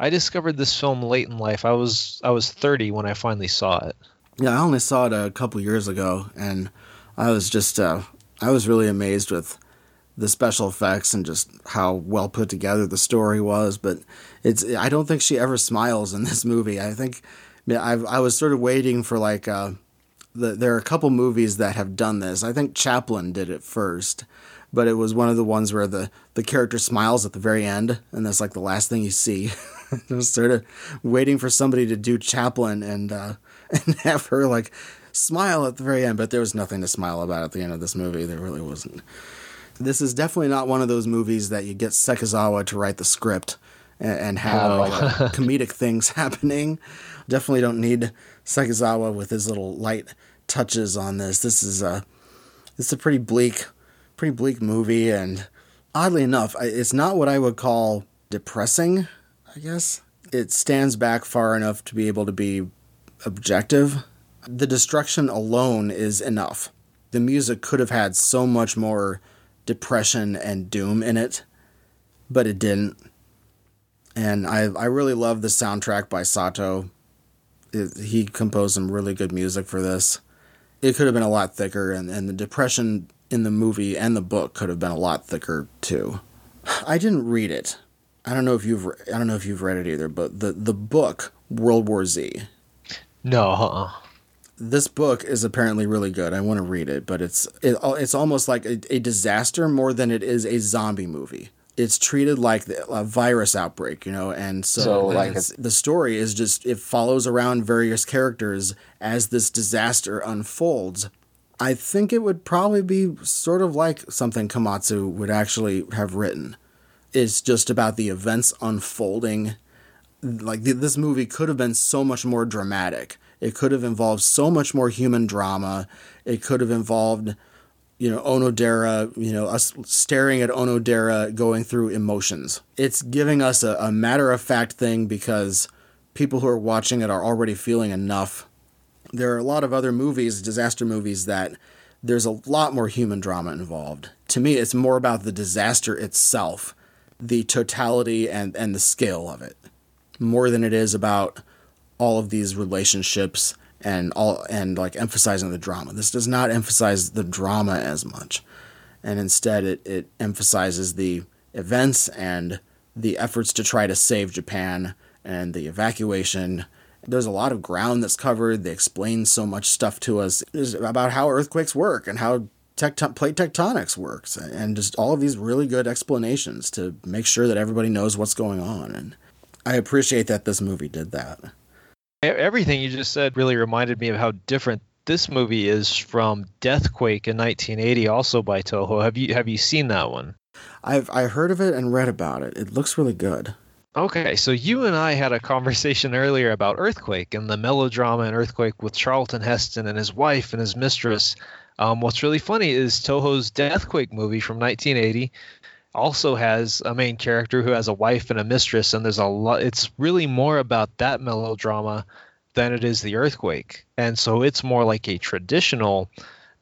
I discovered this film late in life. I was I was 30 when I finally saw it. Yeah, I only saw it a couple years ago, and I was just uh, I was really amazed with the special effects and just how well put together the story was. But it's I don't think she ever smiles in this movie. I think I I was sort of waiting for like. Uh, the, there are a couple movies that have done this. I think Chaplin did it first, but it was one of the ones where the, the character smiles at the very end, and that's like the last thing you see. I was sort of waiting for somebody to do Chaplin and uh, and have her like smile at the very end, but there was nothing to smile about at the end of this movie. There really wasn't. This is definitely not one of those movies that you get Sekizawa to write the script and, and have oh. like, comedic things happening. Definitely don't need Sekizawa with his little light touches on this. This is a it's a pretty bleak, pretty bleak movie, and oddly enough, it's not what I would call depressing. I guess it stands back far enough to be able to be objective. The destruction alone is enough. The music could have had so much more depression and doom in it, but it didn't. And I I really love the soundtrack by Sato. It, he composed some really good music for this it could have been a lot thicker, and, and the depression in the movie and the book could have been a lot thicker too. I didn't read it. I don't know if you've I don't know if you've read it either, but the the book World War Z. No. Uh-uh. This book is apparently really good. I want to read it, but it's it, it's almost like a, a disaster more than it is a zombie movie it's treated like a virus outbreak, you know, and so, so like the story is just it follows around various characters as this disaster unfolds. I think it would probably be sort of like something Komatsu would actually have written. It's just about the events unfolding. Like this movie could have been so much more dramatic. It could have involved so much more human drama. It could have involved you know Onodera, you know us staring at Onodera going through emotions. It's giving us a, a matter of fact thing because people who are watching it are already feeling enough. There are a lot of other movies, disaster movies, that there's a lot more human drama involved. To me, it's more about the disaster itself, the totality and, and the scale of it, more than it is about all of these relationships and all and like emphasizing the drama. This does not emphasize the drama as much, and instead it it emphasizes the events and the efforts to try to save Japan and the evacuation. There's a lot of ground that's covered. They explain so much stuff to us about how earthquakes work and how tecton- plate tectonics works, and just all of these really good explanations to make sure that everybody knows what's going on. And I appreciate that this movie did that. Everything you just said really reminded me of how different this movie is from Deathquake in 1980, also by Toho. Have you have you seen that one? I've I heard of it and read about it. It looks really good. Okay, so you and I had a conversation earlier about Earthquake and the melodrama in Earthquake with Charlton Heston and his wife and his mistress. Um, what's really funny is Toho's Deathquake movie from 1980 also has a main character who has a wife and a mistress, and there's a lot. It's really more about that melodrama than it is the earthquake, and so it's more like a traditional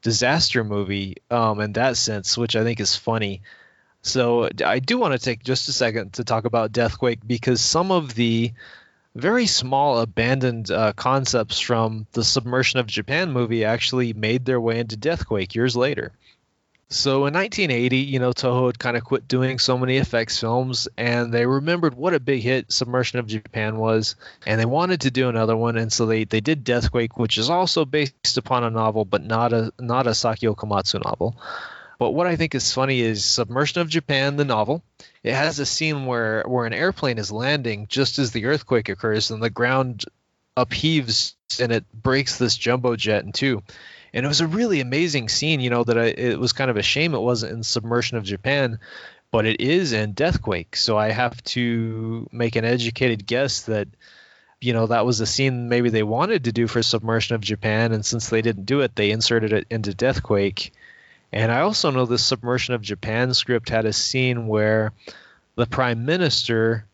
disaster movie um, in that sense, which I think is funny. So I do want to take just a second to talk about Deathquake because some of the very small abandoned uh, concepts from the Submersion of Japan movie actually made their way into Deathquake years later. So in 1980, you know, Toho had kind of quit doing so many effects films, and they remembered what a big hit Submersion of Japan was, and they wanted to do another one, and so they, they did Deathquake, which is also based upon a novel, but not a not a Sakyo Komatsu novel. But what I think is funny is Submersion of Japan, the novel. It has a scene where where an airplane is landing just as the earthquake occurs, and the ground upheaves and it breaks this jumbo jet in two and it was a really amazing scene. You know that I, it was kind of a shame it wasn't in Submersion of Japan, but it is in Deathquake. So I have to make an educated guess that you know that was a scene maybe they wanted to do for Submersion of Japan, and since they didn't do it, they inserted it into Deathquake. And I also know the Submersion of Japan script had a scene where the prime minister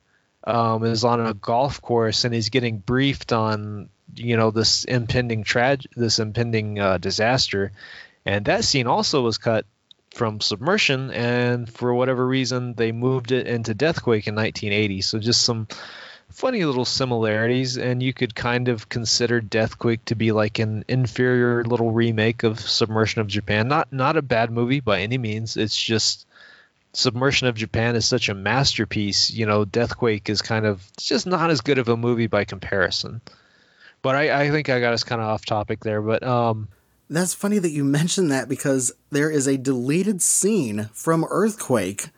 um, is on a golf course and he's getting briefed on you know this impending trag this impending uh, disaster. And that scene also was cut from submersion and for whatever reason they moved it into deathquake in 1980 so just some funny little similarities and you could kind of consider deathquake to be like an inferior little remake of submersion of japan. Not not a bad movie by any means. It's just submersion of japan is such a masterpiece. You know deathquake is kind of just not as good of a movie by comparison but I, I think I got us kind of off topic there. But um, that's funny that you mentioned that because there is a deleted scene from Earthquake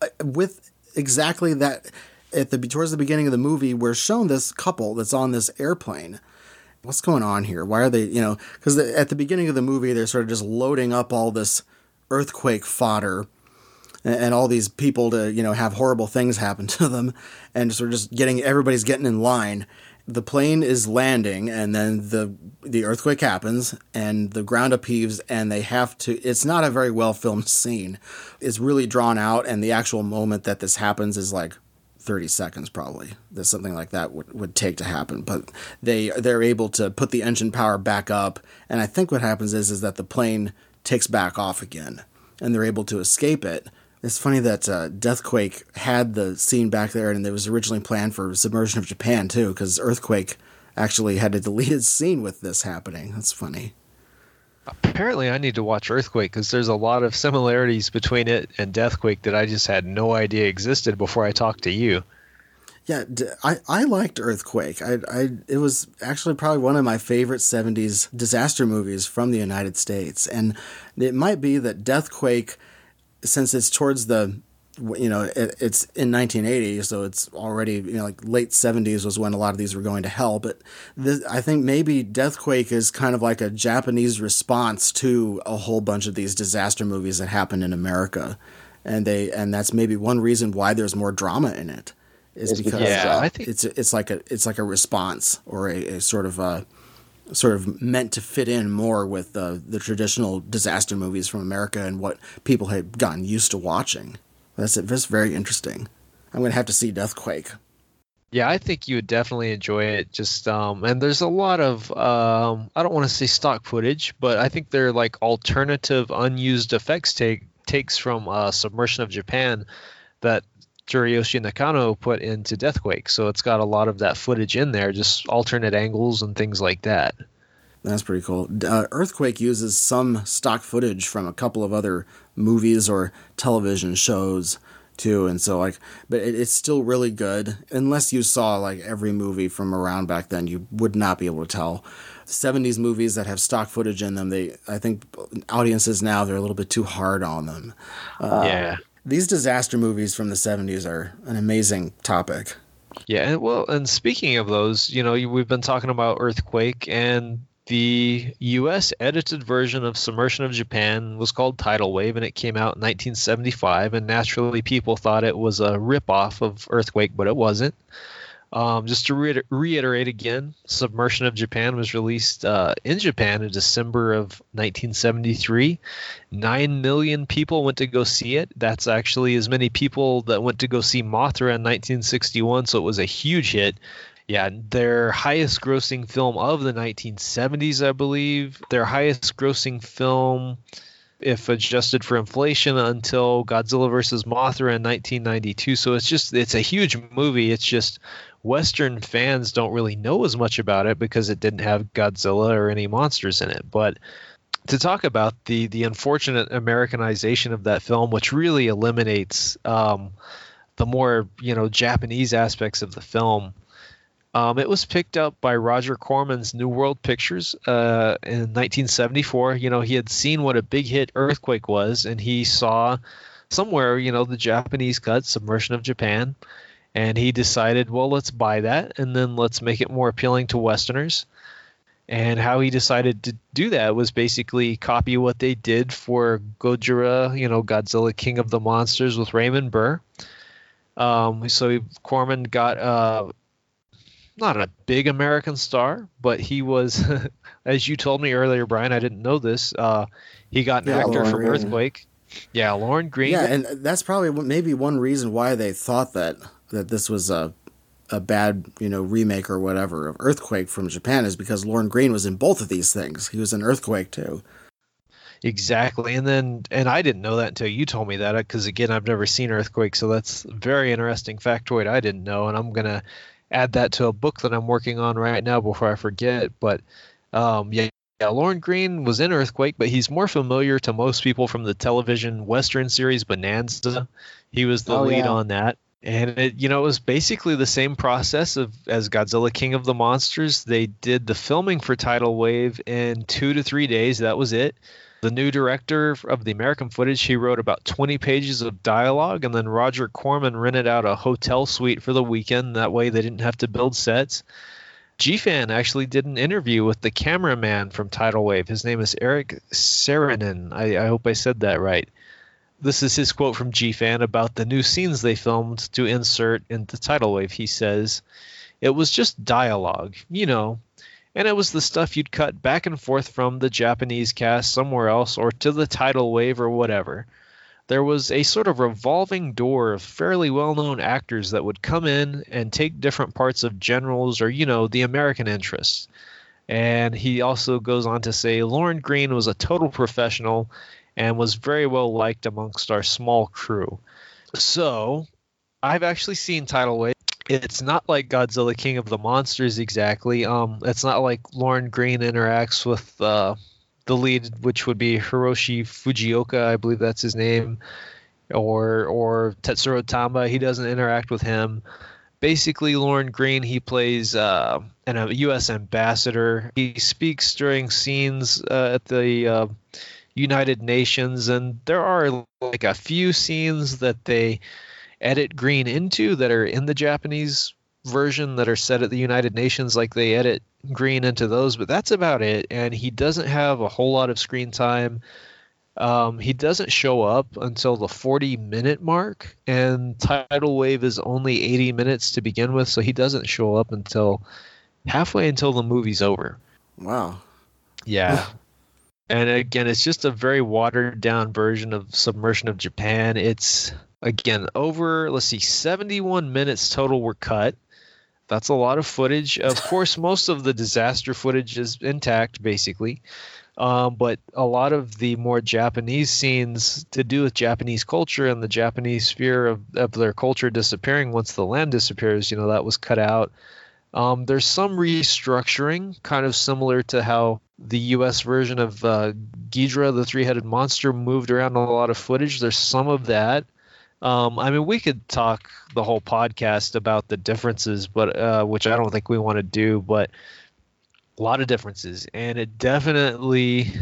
uh, with exactly that at the towards the beginning of the movie. We're shown this couple that's on this airplane. What's going on here? Why are they, you know, because at the beginning of the movie they're sort of just loading up all this earthquake fodder and, and all these people to, you know, have horrible things happen to them, and sort of just getting everybody's getting in line the plane is landing and then the the earthquake happens and the ground upheaves and they have to it's not a very well filmed scene. It's really drawn out and the actual moment that this happens is like 30 seconds probably that something like that would, would take to happen. But they they're able to put the engine power back up and i think what happens is is that the plane takes back off again and they're able to escape it it's funny that uh, Deathquake had the scene back there, and it was originally planned for Submersion of Japan too, because Earthquake actually had a deleted scene with this happening. That's funny. Apparently, I need to watch Earthquake because there's a lot of similarities between it and Deathquake that I just had no idea existed before I talked to you. Yeah, I, I liked Earthquake. I, I it was actually probably one of my favorite '70s disaster movies from the United States, and it might be that Deathquake since it's towards the you know it, it's in 1980 so it's already you know like late 70s was when a lot of these were going to hell but this, i think maybe deathquake is kind of like a japanese response to a whole bunch of these disaster movies that happen in america and they and that's maybe one reason why there's more drama in it is because yeah, uh, think... it's it's like a it's like a response or a, a sort of a sort of meant to fit in more with the traditional disaster movies from America and what people had gotten used to watching. That's That's very interesting. I'm gonna have to see Deathquake. Yeah, I think you would definitely enjoy it. Just um, and there's a lot of um, I don't want to say stock footage, but I think they're like alternative unused effects take takes from uh, Submersion of Japan that Teruyoshi Nakano put into Deathquake. So it's got a lot of that footage in there, just alternate angles and things like that. That's pretty cool. Uh, Earthquake uses some stock footage from a couple of other movies or television shows too, and so like, but it, it's still really good. Unless you saw like every movie from around back then, you would not be able to tell. 70s movies that have stock footage in them, they I think audiences now they're a little bit too hard on them. Uh, yeah these disaster movies from the 70s are an amazing topic. Yeah, well, and speaking of those, you know, we've been talking about Earthquake, and the U.S. edited version of Submersion of Japan was called Tidal Wave, and it came out in 1975. And naturally, people thought it was a ripoff of Earthquake, but it wasn't. Um, just to re- reiterate again, Submersion of Japan was released uh, in Japan in December of 1973. Nine million people went to go see it. That's actually as many people that went to go see Mothra in 1961, so it was a huge hit. Yeah, their highest grossing film of the 1970s, I believe. Their highest grossing film, if adjusted for inflation, until Godzilla vs. Mothra in 1992. So it's just, it's a huge movie. It's just Western fans don't really know as much about it because it didn't have Godzilla or any monsters in it. But to talk about the the unfortunate Americanization of that film, which really eliminates um, the more you know Japanese aspects of the film. Um, it was picked up by Roger Corman's New World Pictures uh, in 1974. You know, he had seen what a big hit Earthquake was, and he saw somewhere, you know, the Japanese cut, Submersion of Japan, and he decided, well, let's buy that, and then let's make it more appealing to Westerners. And how he decided to do that was basically copy what they did for Gojira, you know, Godzilla King of the Monsters with Raymond Burr. Um, so Corman got uh, not a big American star, but he was, as you told me earlier, Brian. I didn't know this. Uh, he got an yeah, actor from. Earthquake. Yeah, Lorne Greene. Yeah, and that's probably maybe one reason why they thought that that this was a a bad you know remake or whatever of Earthquake from Japan is because Lorne Greene was in both of these things. He was in Earthquake too. Exactly, and then and I didn't know that until you told me that because again I've never seen Earthquake, so that's a very interesting factoid I didn't know, and I'm gonna add that to a book that I'm working on right now before I forget. But um, yeah, yeah, Lorne Greene was in Earthquake, but he's more familiar to most people from the television Western series Bonanza. He was the oh, lead yeah. on that. And it, you know, it was basically the same process of as Godzilla King of the Monsters. They did the filming for Tidal Wave in two to three days. That was it. The new director of the American footage, he wrote about 20 pages of dialogue, and then Roger Corman rented out a hotel suite for the weekend. That way they didn't have to build sets. GFan actually did an interview with the cameraman from Tidal Wave. His name is Eric Saarinen. I, I hope I said that right. This is his quote from GFan about the new scenes they filmed to insert into Tidal Wave. He says, It was just dialogue, you know, and it was the stuff you'd cut back and forth from the Japanese cast somewhere else or to the tidal wave or whatever. There was a sort of revolving door of fairly well known actors that would come in and take different parts of generals or, you know, the American interests. And he also goes on to say Lorne Greene was a total professional and was very well liked amongst our small crew. So, I've actually seen Tidal Wave it's not like Godzilla King of the Monsters exactly. Um, it's not like Lorne Greene interacts with uh, the lead, which would be Hiroshi Fujioka, I believe that's his name, or or Tetsuro Tamba. He doesn't interact with him. Basically, Lorne Greene he plays uh, an, a U.S. ambassador. He speaks during scenes uh, at the uh, United Nations, and there are like a few scenes that they edit Greene into that are in the Japanese version that are set at the United Nations, like they edit Greene into those, but that's about it. And he doesn't have a whole lot of screen time. Um, he doesn't show up until the 40 minute mark, and Tidal Wave is only 80 minutes to begin with, so he doesn't show up until halfway until the movie's over. Wow. Yeah. and again, it's just a very watered down version of Submersion of Japan. It's Again, over, let's see, 71 minutes total were cut. That's a lot of footage. Of course, most of the disaster footage is intact, basically. Um, but a lot of the more Japanese scenes to do with Japanese culture and the Japanese fear of, of their culture disappearing once the land disappears, you know, that was cut out. Um, there's some restructuring, kind of similar to how the U.S. version of uh, Ghidorah, the three-headed monster, moved around a lot of footage. There's some of that. Um, I mean, we could talk the whole podcast about the differences, but uh, which I don't think we want to do. But a lot of differences, and it definitely,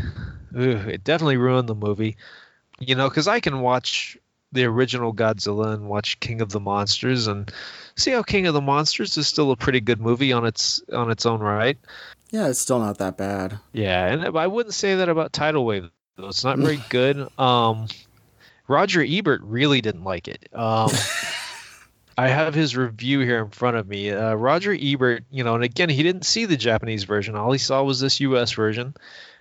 it definitely ruined the movie. You know, because I can watch the original Godzilla and watch King of the Monsters and see how King of the Monsters is still a pretty good movie on its on its own right. Yeah, it's still not that bad. Yeah, and I wouldn't say that about Tidal Wave. Though. It's not very good. Um, Roger Ebert really didn't like it. Um, I have his review here in front of me. Uh, Roger Ebert, you know, and again, he didn't see the Japanese version. All he saw was this U.S. version.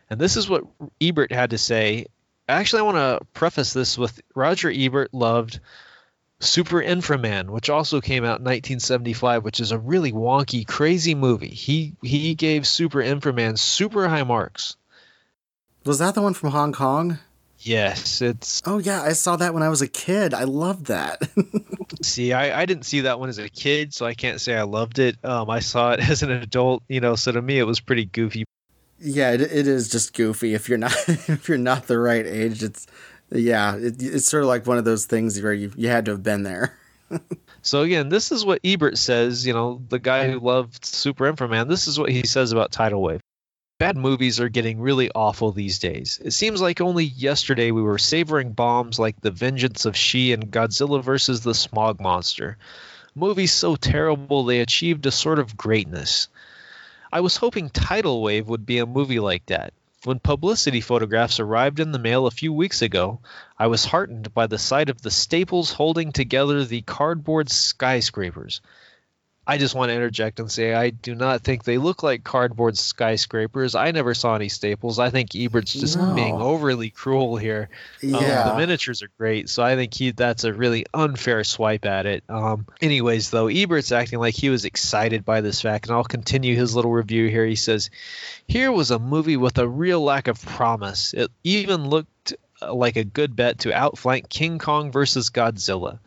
And this is what Ebert had to say. Actually, I want to preface this with Roger Ebert loved Super Inframan, which also came out in 1975, which is a really wonky, crazy movie. He he gave Super Inframan super high marks. Was that the one from Hong Kong? Yes, it's. Oh yeah, I saw that when I was a kid. I loved that. see, I, I didn't see that one as a kid, so I can't say I loved it. Um, I saw it as an adult, you know, so to me it was pretty goofy. Yeah, it, it is just goofy. If you're not if you're not the right age, it's yeah, it, it's sort of like one of those things where you you had to have been there. so again, this is what Ebert says. You know, the guy who loved Super Inframan. This is what he says about Tidal Wave. Bad movies are getting really awful these days. It seems like only yesterday we were savoring bombs like The Vengeance of She and Godzilla vs. the Smog Monster. Movies so terrible they achieved a sort of greatness. I was hoping Tidal Wave would be a movie like that. When publicity photographs arrived in the mail a few weeks ago, I was heartened by the sight of the staples holding together the cardboard skyscrapers. I just want to interject and say I do not think they look like cardboard skyscrapers. I never saw any staples. I think Ebert's just no. being overly cruel here. Yeah. Um, the miniatures are great, so I think he that's a really unfair swipe at it. Um, anyways, though, Ebert's acting like he was excited by this fact, and I'll continue his little review here. He says, "Here was a movie with a real lack of promise. It even looked like a good bet to outflank King Kong versus Godzilla."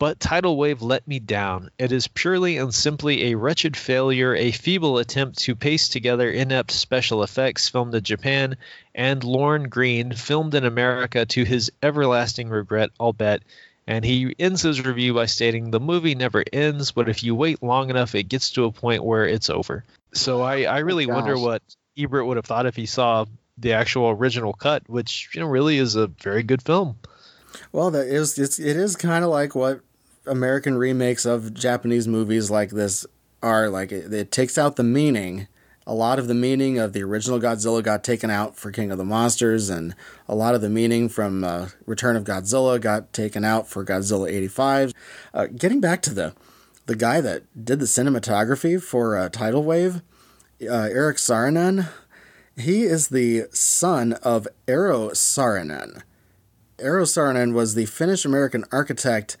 But Tidal Wave let me down. It is purely and simply a wretched failure, a feeble attempt to paste together inept special effects filmed in Japan, and Lorne Greene filmed in America to his everlasting regret, I'll bet. And he ends his review by stating the movie never ends, but if you wait long enough, it gets to a point where it's over. So I, I oh, really oh, wonder what Ebert would have thought if he saw the actual original cut, which you know really is a very good film. Well, that is it's, it is kind of like what American remakes of Japanese movies like this are like it, it, takes out the meaning. A lot of the meaning of the original Godzilla got taken out for King of the Monsters, and a lot of the meaning from uh, Return of Godzilla got taken out for Godzilla '85. Uh, getting back to the the guy that did the cinematography for uh, Tidal Wave, uh, Eric Saarinen, he is the son of Eero Saarinen. Eero Saarinen was the Finnish American architect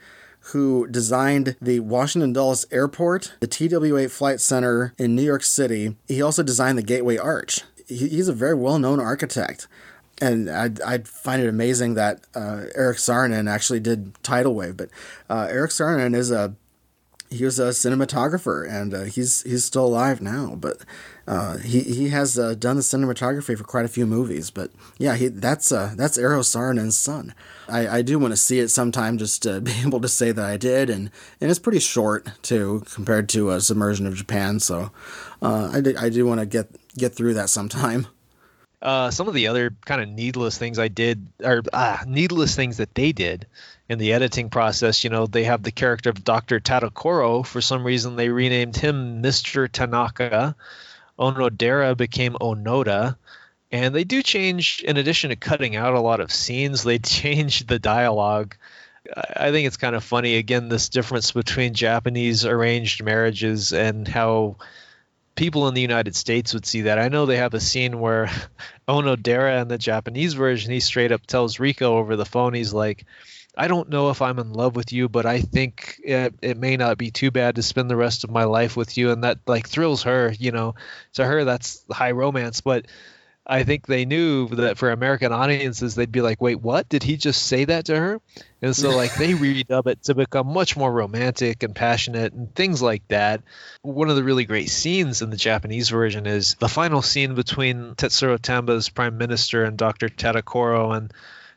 who designed the Washington Dulles Airport, the TWA Flight Center in New York City. He also designed the Gateway Arch. He's a very well known architect. And I, I find it amazing that uh, Eric Saarinen actually did Tidal Wave. But uh, Eric Saarinen is a he was a cinematographer, and uh, he's he's still alive now. But uh, he he has uh, done the cinematography for quite a few movies, but yeah, he that's uh, that's Eero Saarinen's son. I, I do want to see it sometime, just to be able to say that I did, and and it's pretty short too compared to a Submersion of Japan. So uh, I do, I do want to get get through that sometime. Uh, some of the other kind of needless things I did, or ah, needless things that they did in the editing process, you know, they have the character of Dr. Tadokoro. For some reason, they renamed him Mr. Tanaka. Onodera became Onoda. And they do change, in addition to cutting out a lot of scenes, they change the dialogue. I think it's kind of funny, again, this difference between Japanese arranged marriages and how people in the United States would see that. I know they have a scene where Onodera in the Japanese version, he straight up tells Riko over the phone, he's like, I don't know if I'm in love with you, but I think it, it may not be too bad to spend the rest of my life with you. And that like thrills her, you know, to her, that's high romance. But I think they knew that for American audiences, they'd be like, wait, what? Did he just say that to her? And so, like, they redub it to become much more romantic and passionate and things like that. One of the really great scenes in the Japanese version is the final scene between Tetsuro Tamba's prime minister and Dr. Tadokoro. And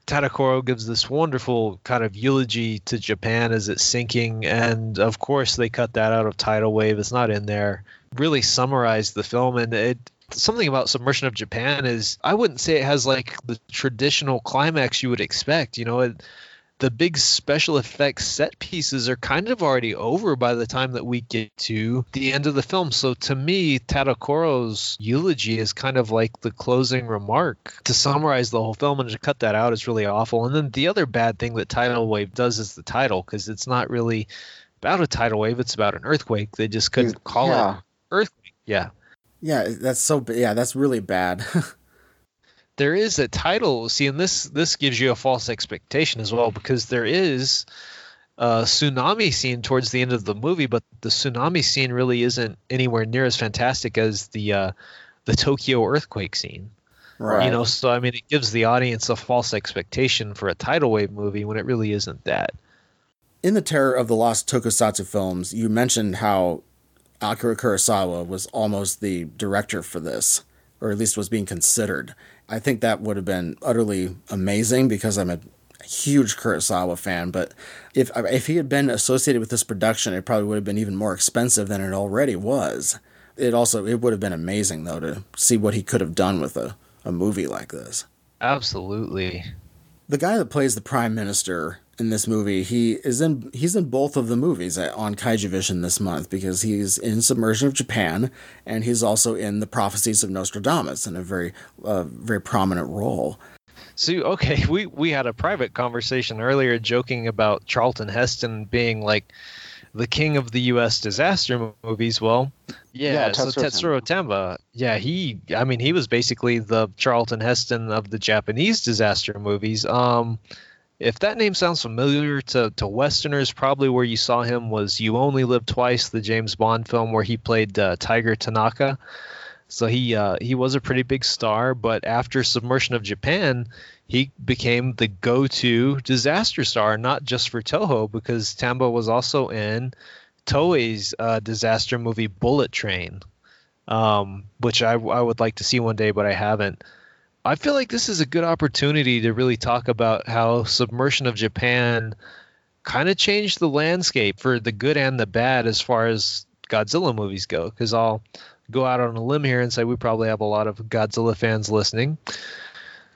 Tadokoro gives this wonderful kind of eulogy to Japan as it's sinking, and of course they cut that out of Tidal Wave. It's not in there. Really summarized the film, and it something about Submersion of Japan is I wouldn't say it has like the traditional climax you would expect. You know, it, the big special effects set pieces are kind of already over by the time that we get to the end of the film. So to me, Tadokoro's eulogy is kind of like the closing remark. To summarize the whole film and to cut that out is really awful. And then the other bad thing that Tidal Wave does is the title, because it's not really about a tidal wave, it's about an earthquake. They just couldn't call yeah. it earthquake. Yeah. Yeah, that's so yeah, that's really bad. there is a title. See, and this this gives you a false expectation as well because there is a tsunami scene towards the end of the movie, but the tsunami scene really isn't anywhere near as fantastic as the uh, the Tokyo earthquake scene. Right. You know, so I mean, it gives the audience a false expectation for a tidal wave movie when it really isn't that. In the Terror of the Lost Tokusatsu films, you mentioned how Akira Kurosawa was almost the director for this, or at least was being considered. I think that would have been utterly amazing because I'm a huge Kurosawa fan. But if if he had been associated with this production, it probably would have been even more expensive than it already was. It also it would have been amazing though to see what he could have done with a a movie like this. Absolutely. The guy that plays the prime minister in this movie, he is in he's in both of the movies on Kaiju Vision this month because he's in Submersion of Japan and he's also in the Prophecies of Nostradamus in a very uh, very prominent role. So okay, we we had a private conversation earlier joking about Charlton Heston being like the king of the U.S. disaster movies. Well, yeah, yeah so Tetsuro Tamba, yeah, he, I mean, he was basically the Charlton Heston of the Japanese disaster movies. Um, if that name sounds familiar to, to Westerners, probably where you saw him was You Only Live Twice, the James Bond film where he played uh, Tiger Tanaka. So he uh, he was a pretty big star, but after Submersion of Japan, he became the go-to disaster star, not just for Toho, because Tamba was also in Toei's uh, disaster movie Bullet Train, um, which I, I would like to see one day, but I haven't. I feel like this is a good opportunity to really talk about how Submersion of Japan kind of changed the landscape for the good and the bad as far as Godzilla movies go. Because I'll go out on a limb here and say we probably have a lot of Godzilla fans listening.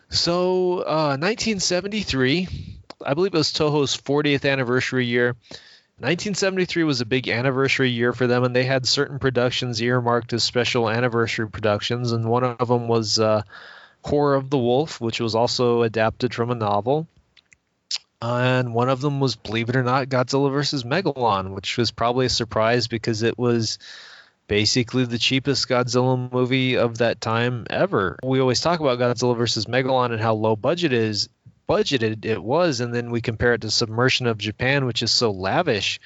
So, uh, 1973, I believe it was Toho's 40th anniversary year. 1973 was a big anniversary year for them, and they had certain productions earmarked as special anniversary productions, and one of them was uh, Horror of the Wolf, which was also adapted from a novel. And one of them was, believe it or not, Godzilla vs. Megalon, which was probably a surprise because it was basically the cheapest Godzilla movie of that time ever. We always talk about Godzilla versus Megalon and how low budget is budgeted it was, and then we compare it to Submersion of Japan, which is so lavish.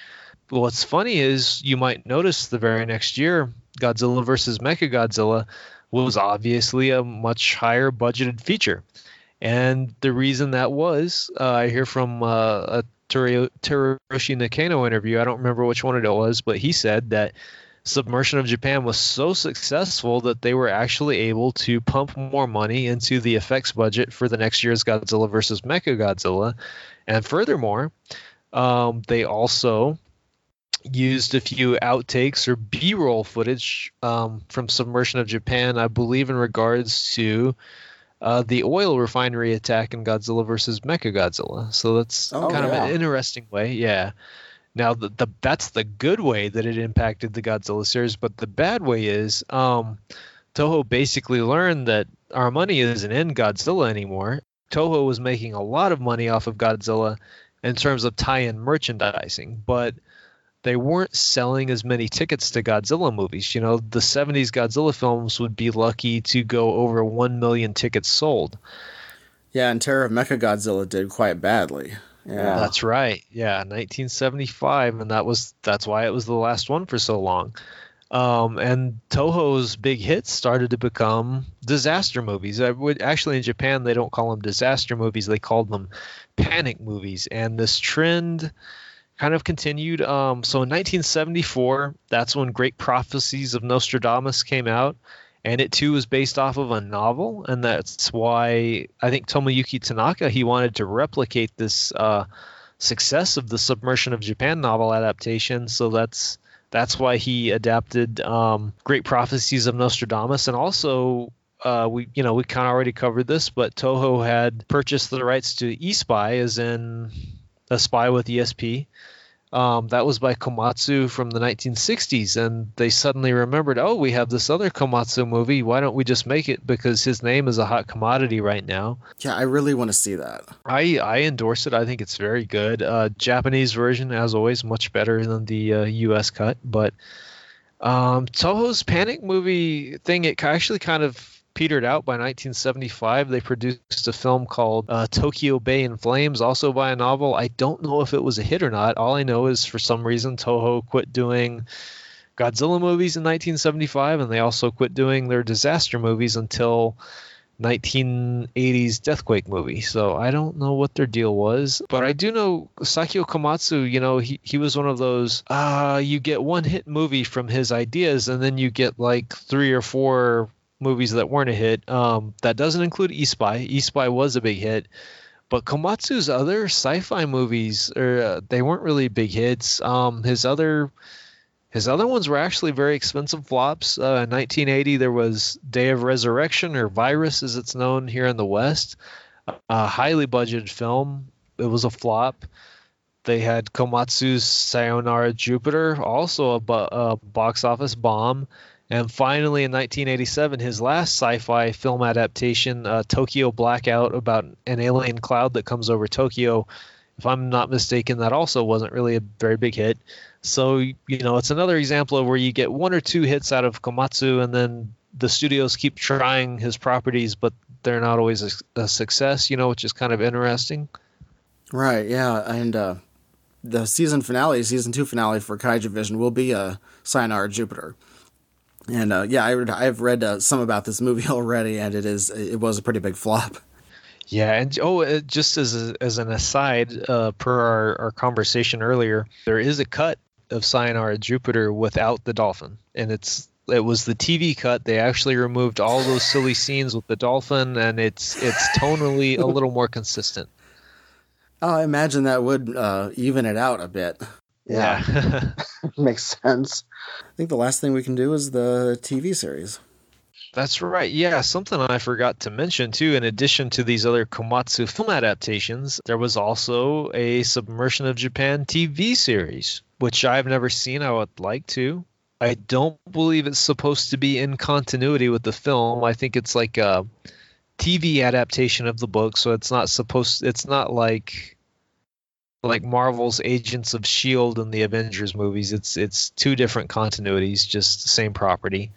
But what's funny is you might notice the very next year, Godzilla versus Mechagodzilla was obviously a much higher budgeted feature. And the reason that was, uh, I hear from uh, a Teruyoshi Nakano interview. I don't remember which one it was, but he said that Submersion of Japan was so successful that they were actually able to pump more money into the effects budget for the next year's Godzilla versus Mechagodzilla. And furthermore, um, they also used a few outtakes or B-roll footage um, from Submersion of Japan, I believe, in regards to uh, the oil refinery attack in Godzilla versus Mechagodzilla. So that's oh, kind yeah. of an interesting way, yeah. Now, the, the that's the good way that it impacted the Godzilla series, but the bad way is um, Toho basically learned that our money isn't in Godzilla anymore. Toho was making a lot of money off of Godzilla in terms of tie-in merchandising, but they weren't selling as many tickets to Godzilla movies. You know, the 70s Godzilla films would be lucky to go over 1 million tickets sold. Yeah, and Terror of Mechagodzilla did quite badly. Yeah. That's right. Yeah, 1975, and that was that's why it was the last one for so long. Um, and Toho's big hits started to become disaster movies. I would actually in Japan they don't call them disaster movies; they called them panic movies. And this trend kind of continued. Um, so in 1974, that's when Great Prophecies of Nostradamus came out and it too was based off of a novel, and that's why I think Tomoyuki Tanaka he wanted to replicate this uh, success of the Submersion of Japan novel adaptation. So that's that's why he adapted um, Great Prophecies of Nostradamus, and also uh, we you know we kind of already covered this, but Toho had purchased the rights to Espy, as in a spy with ESP. Um, that was by Komatsu from the 1960s, and they suddenly remembered, oh, we have this other Komatsu movie. Why don't we just make it? Because his name is a hot commodity right now. Yeah, I really want to see that. I I endorse it. I think it's very good. Uh, Japanese version, as always, much better than the uh, U.S. cut. But um, Toho's Panic movie thing, it actually kind of petered out by 1975. They produced a film called uh, Tokyo Bay in Flames, also by a novel. I don't know if it was a hit or not. All I know is for some reason Toho quit doing Godzilla movies in 1975, and they also quit doing their disaster movies until 1980s Deathquake movie. So I don't know what their deal was, but I do know Sakyo Komatsu, you know, he, he was one of those, uh, you get one hit movie from his ideas and then you get like three or four movies that weren't a hit. Um, that doesn't include Espy. Espy was a big hit. But Komatsu's other sci-fi movies, or uh, they weren't really big hits. Um, his other his other ones were actually very expensive flops. Uh, in 1980, there was Day of Resurrection, or Virus as it's known here in the West, a highly budgeted film. It was a flop. They had Komatsu's Sayonara Jupiter, also a, a box office bomb. And finally, in 1987, his last sci fi film adaptation, uh, Tokyo Blackout, about an alien cloud that comes over Tokyo. If I'm not mistaken, that also wasn't really a very big hit. So you know, it's another example of where you get one or two hits out of Komatsu, and then the studios keep trying his properties, but they're not always a, a success. You know, which is kind of interesting. Right. Yeah, and uh, the season finale, season two finale for Kaiju Vision will be a uh, Sayonara Jupiter. And uh, yeah, I, I've read uh, some about this movie already, and it is it was a pretty big flop. Yeah, and oh, just as a, as an aside, uh, per our, our conversation earlier, there is a cut of Sayonara Jupiter without the dolphin, and it's it was the TV cut. They actually removed all those silly scenes with the dolphin, and it's it's tonally a little more consistent. Oh, I imagine that would uh, even it out a bit. Yeah, yeah. makes sense. I think the last thing we can do is the TV series. That's right. Yeah, something I forgot to mention too. In addition to these other Komatsu film adaptations, there was also a Submersion of Japan TV series which I've never seen. I would like to. I don't believe it's supposed to be in continuity with the film. I think it's like a TV adaptation of the book, so it's not supposed. It's not like like Marvel's Agents of Shield and the Avengers movies. It's it's two different continuities, just the same property.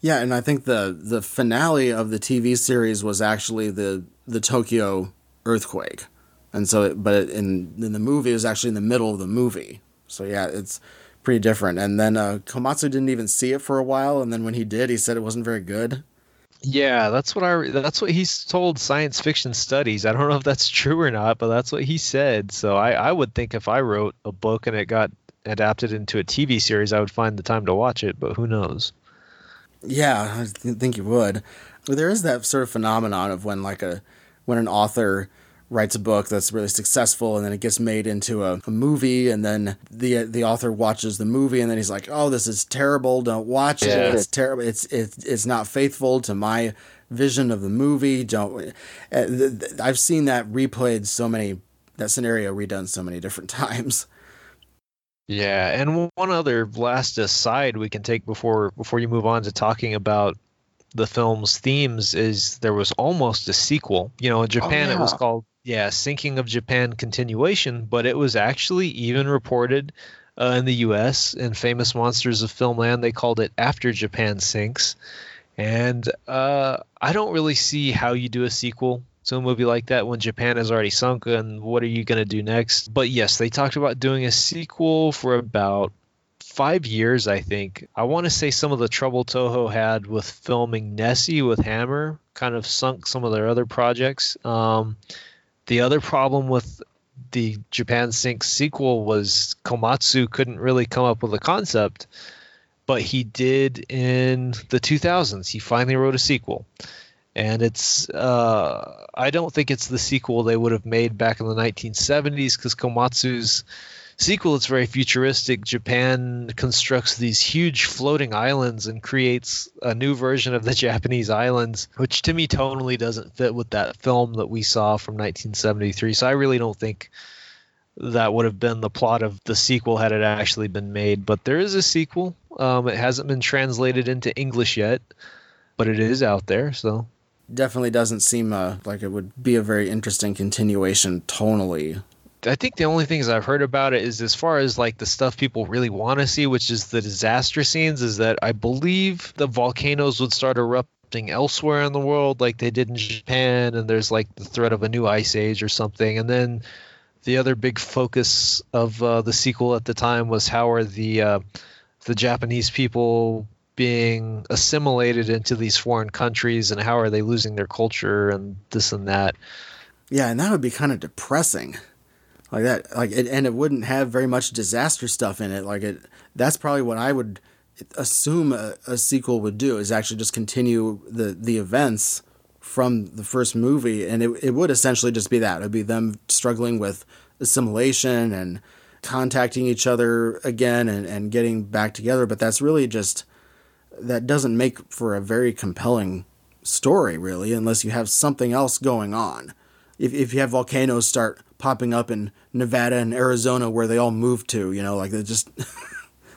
Yeah, and I think the the finale of the TV series was actually the the Tokyo earthquake, and so it, but it, in in the movie it was actually in the middle of the movie. So yeah, it's pretty different. And then uh, Komatsu didn't even see it for a while, and then when he did, he said it wasn't very good. Yeah, that's what I that's what he's told science fiction studies. I don't know if that's true or not, but that's what he said. So I, I would think if I wrote a book and it got adapted into a TV series, I would find the time to watch it, but who knows? Yeah, I think you would. There is that sort of phenomenon of when like a when an author writes a book that's really successful and then it gets made into a, a, movie and then the the author watches the movie and then he's like oh this is terrible don't watch yeah. it it's terrible it's it's it's not faithful to my vision of the movie don't uh, I've seen that replayed so many that scenario redone so many different times yeah and one other last aside we can take before before you move on to talking about the film's themes is there was almost a sequel. You know, in Japan oh, yeah. it was called yeah, Sinking of Japan continuation, but it was actually even reported uh, in the U.S. in Famous Monsters of Filmland. They called it After Japan Sinks, and uh, I don't really see how you do a sequel to a movie like that when Japan has already sunk. And what are you going to do next? But yes, they talked about doing a sequel for about five years, I think. I want to say some of the trouble Toho had with filming Nessie with Hammer kind of sunk some of their other projects. Um, the other problem with the Japan Sink sequel was Komatsu couldn't really come up with a concept, but he did in the 2000s. He finally wrote a sequel. And it's, uh, I don't think it's the sequel they would have made back in the 1970s because Komatsu's sequel, it's very futuristic. Japan constructs these huge floating islands and creates a new version of the Japanese islands, which to me tonally doesn't fit with that film that we saw from 1973. So I really don't think that would have been the plot of the sequel had it actually been made. But there is a sequel. Um, it hasn't been translated into English yet, but it is out there. So definitely doesn't seem uh, like it would be a very interesting continuation tonally I think the only things I've heard about it is as far as like the stuff people really want to see, which is the disaster scenes, is that I believe the volcanoes would start erupting elsewhere in the world like they did in Japan and there's like the threat of a new ice age or something. And then the other big focus of uh, the sequel at the time was how are the uh, the Japanese people being assimilated into these foreign countries and how are they losing their culture and this and that. Yeah and that would be kind of depressing like that like it, and it wouldn't have very much disaster stuff in it. Like it that's probably what i would assume a, a, sequel would do is actually just continue the the events from the first movie. And it, it would essentially just be that. It would be them struggling with assimilation and contacting each other again and, and getting back together. But that's really just that doesn't make for a very compelling story really unless you have something else going on if, if you have volcanoes start popping up in nevada and arizona where they all moved to you know like they just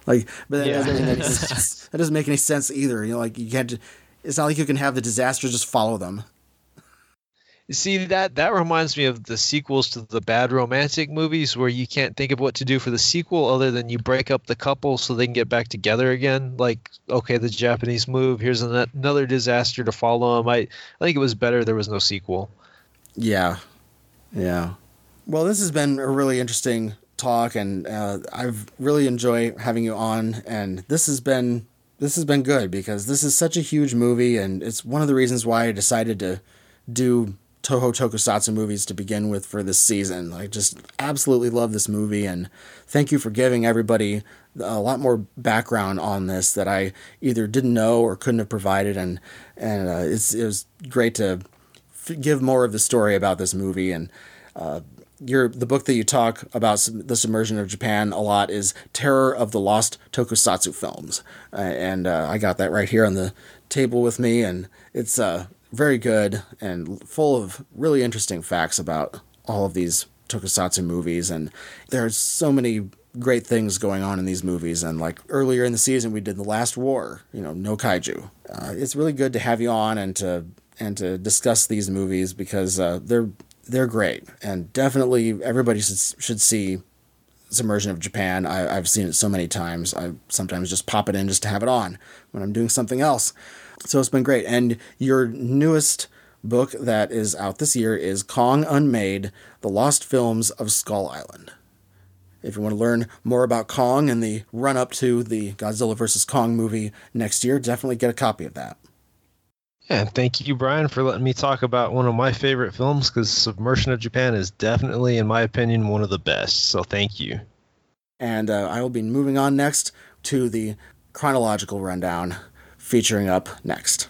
Like, but that, yeah. doesn't, that doesn't make any sense either. You know, like you can't. It's not like you can have the disasters just follow them. See that that reminds me of the sequels to the bad romantic movies where you can't think of what to do for the sequel other than you break up the couple so they can get back together again. Like, okay, the Japanese move. Here's another disaster to follow them. I I think it was better there was no sequel. Yeah, yeah. Well, this has been a really interesting talk, and uh, I've really enjoyed having you on. And this has been this has been good because this is such a huge movie, and it's one of the reasons why I decided to do Toho Tokusatsu movies to begin with for this season. I just absolutely love this movie, and thank you for giving everybody a lot more background on this that I either didn't know or couldn't have provided, and and uh, it's it was great to give more of the story about this movie and. Uh, your the book that you talk about the submersion of Japan a lot is Terror of the Lost Tokusatsu Films, uh, and uh, I got that right here on the table with me, and it's uh, very good and full of really interesting facts about all of these Tokusatsu movies, and there's so many great things going on in these movies. And like earlier in the season, we did the Last War, you know, no kaiju. Uh, it's really good to have you on and to and to discuss these movies because uh, they're they're great, and definitely everybody should should see Submersion of Japan. I, have seen it so many times. I sometimes just pop it in just to have it on when I'm doing something else. So it's been great. And your newest book that is out this year is Kong Unmade: The Lost Films of Skull Island. If you want to learn more about Kong and the run up to the Godzilla vs. Kong movie next year, definitely get a copy of that. And thank you, Brian, for letting me talk about one of my favorite films because Submersion of Japan is definitely, in my opinion, one of the best. So thank you. And uh, I will be moving on next to the chronological rundown featuring up next.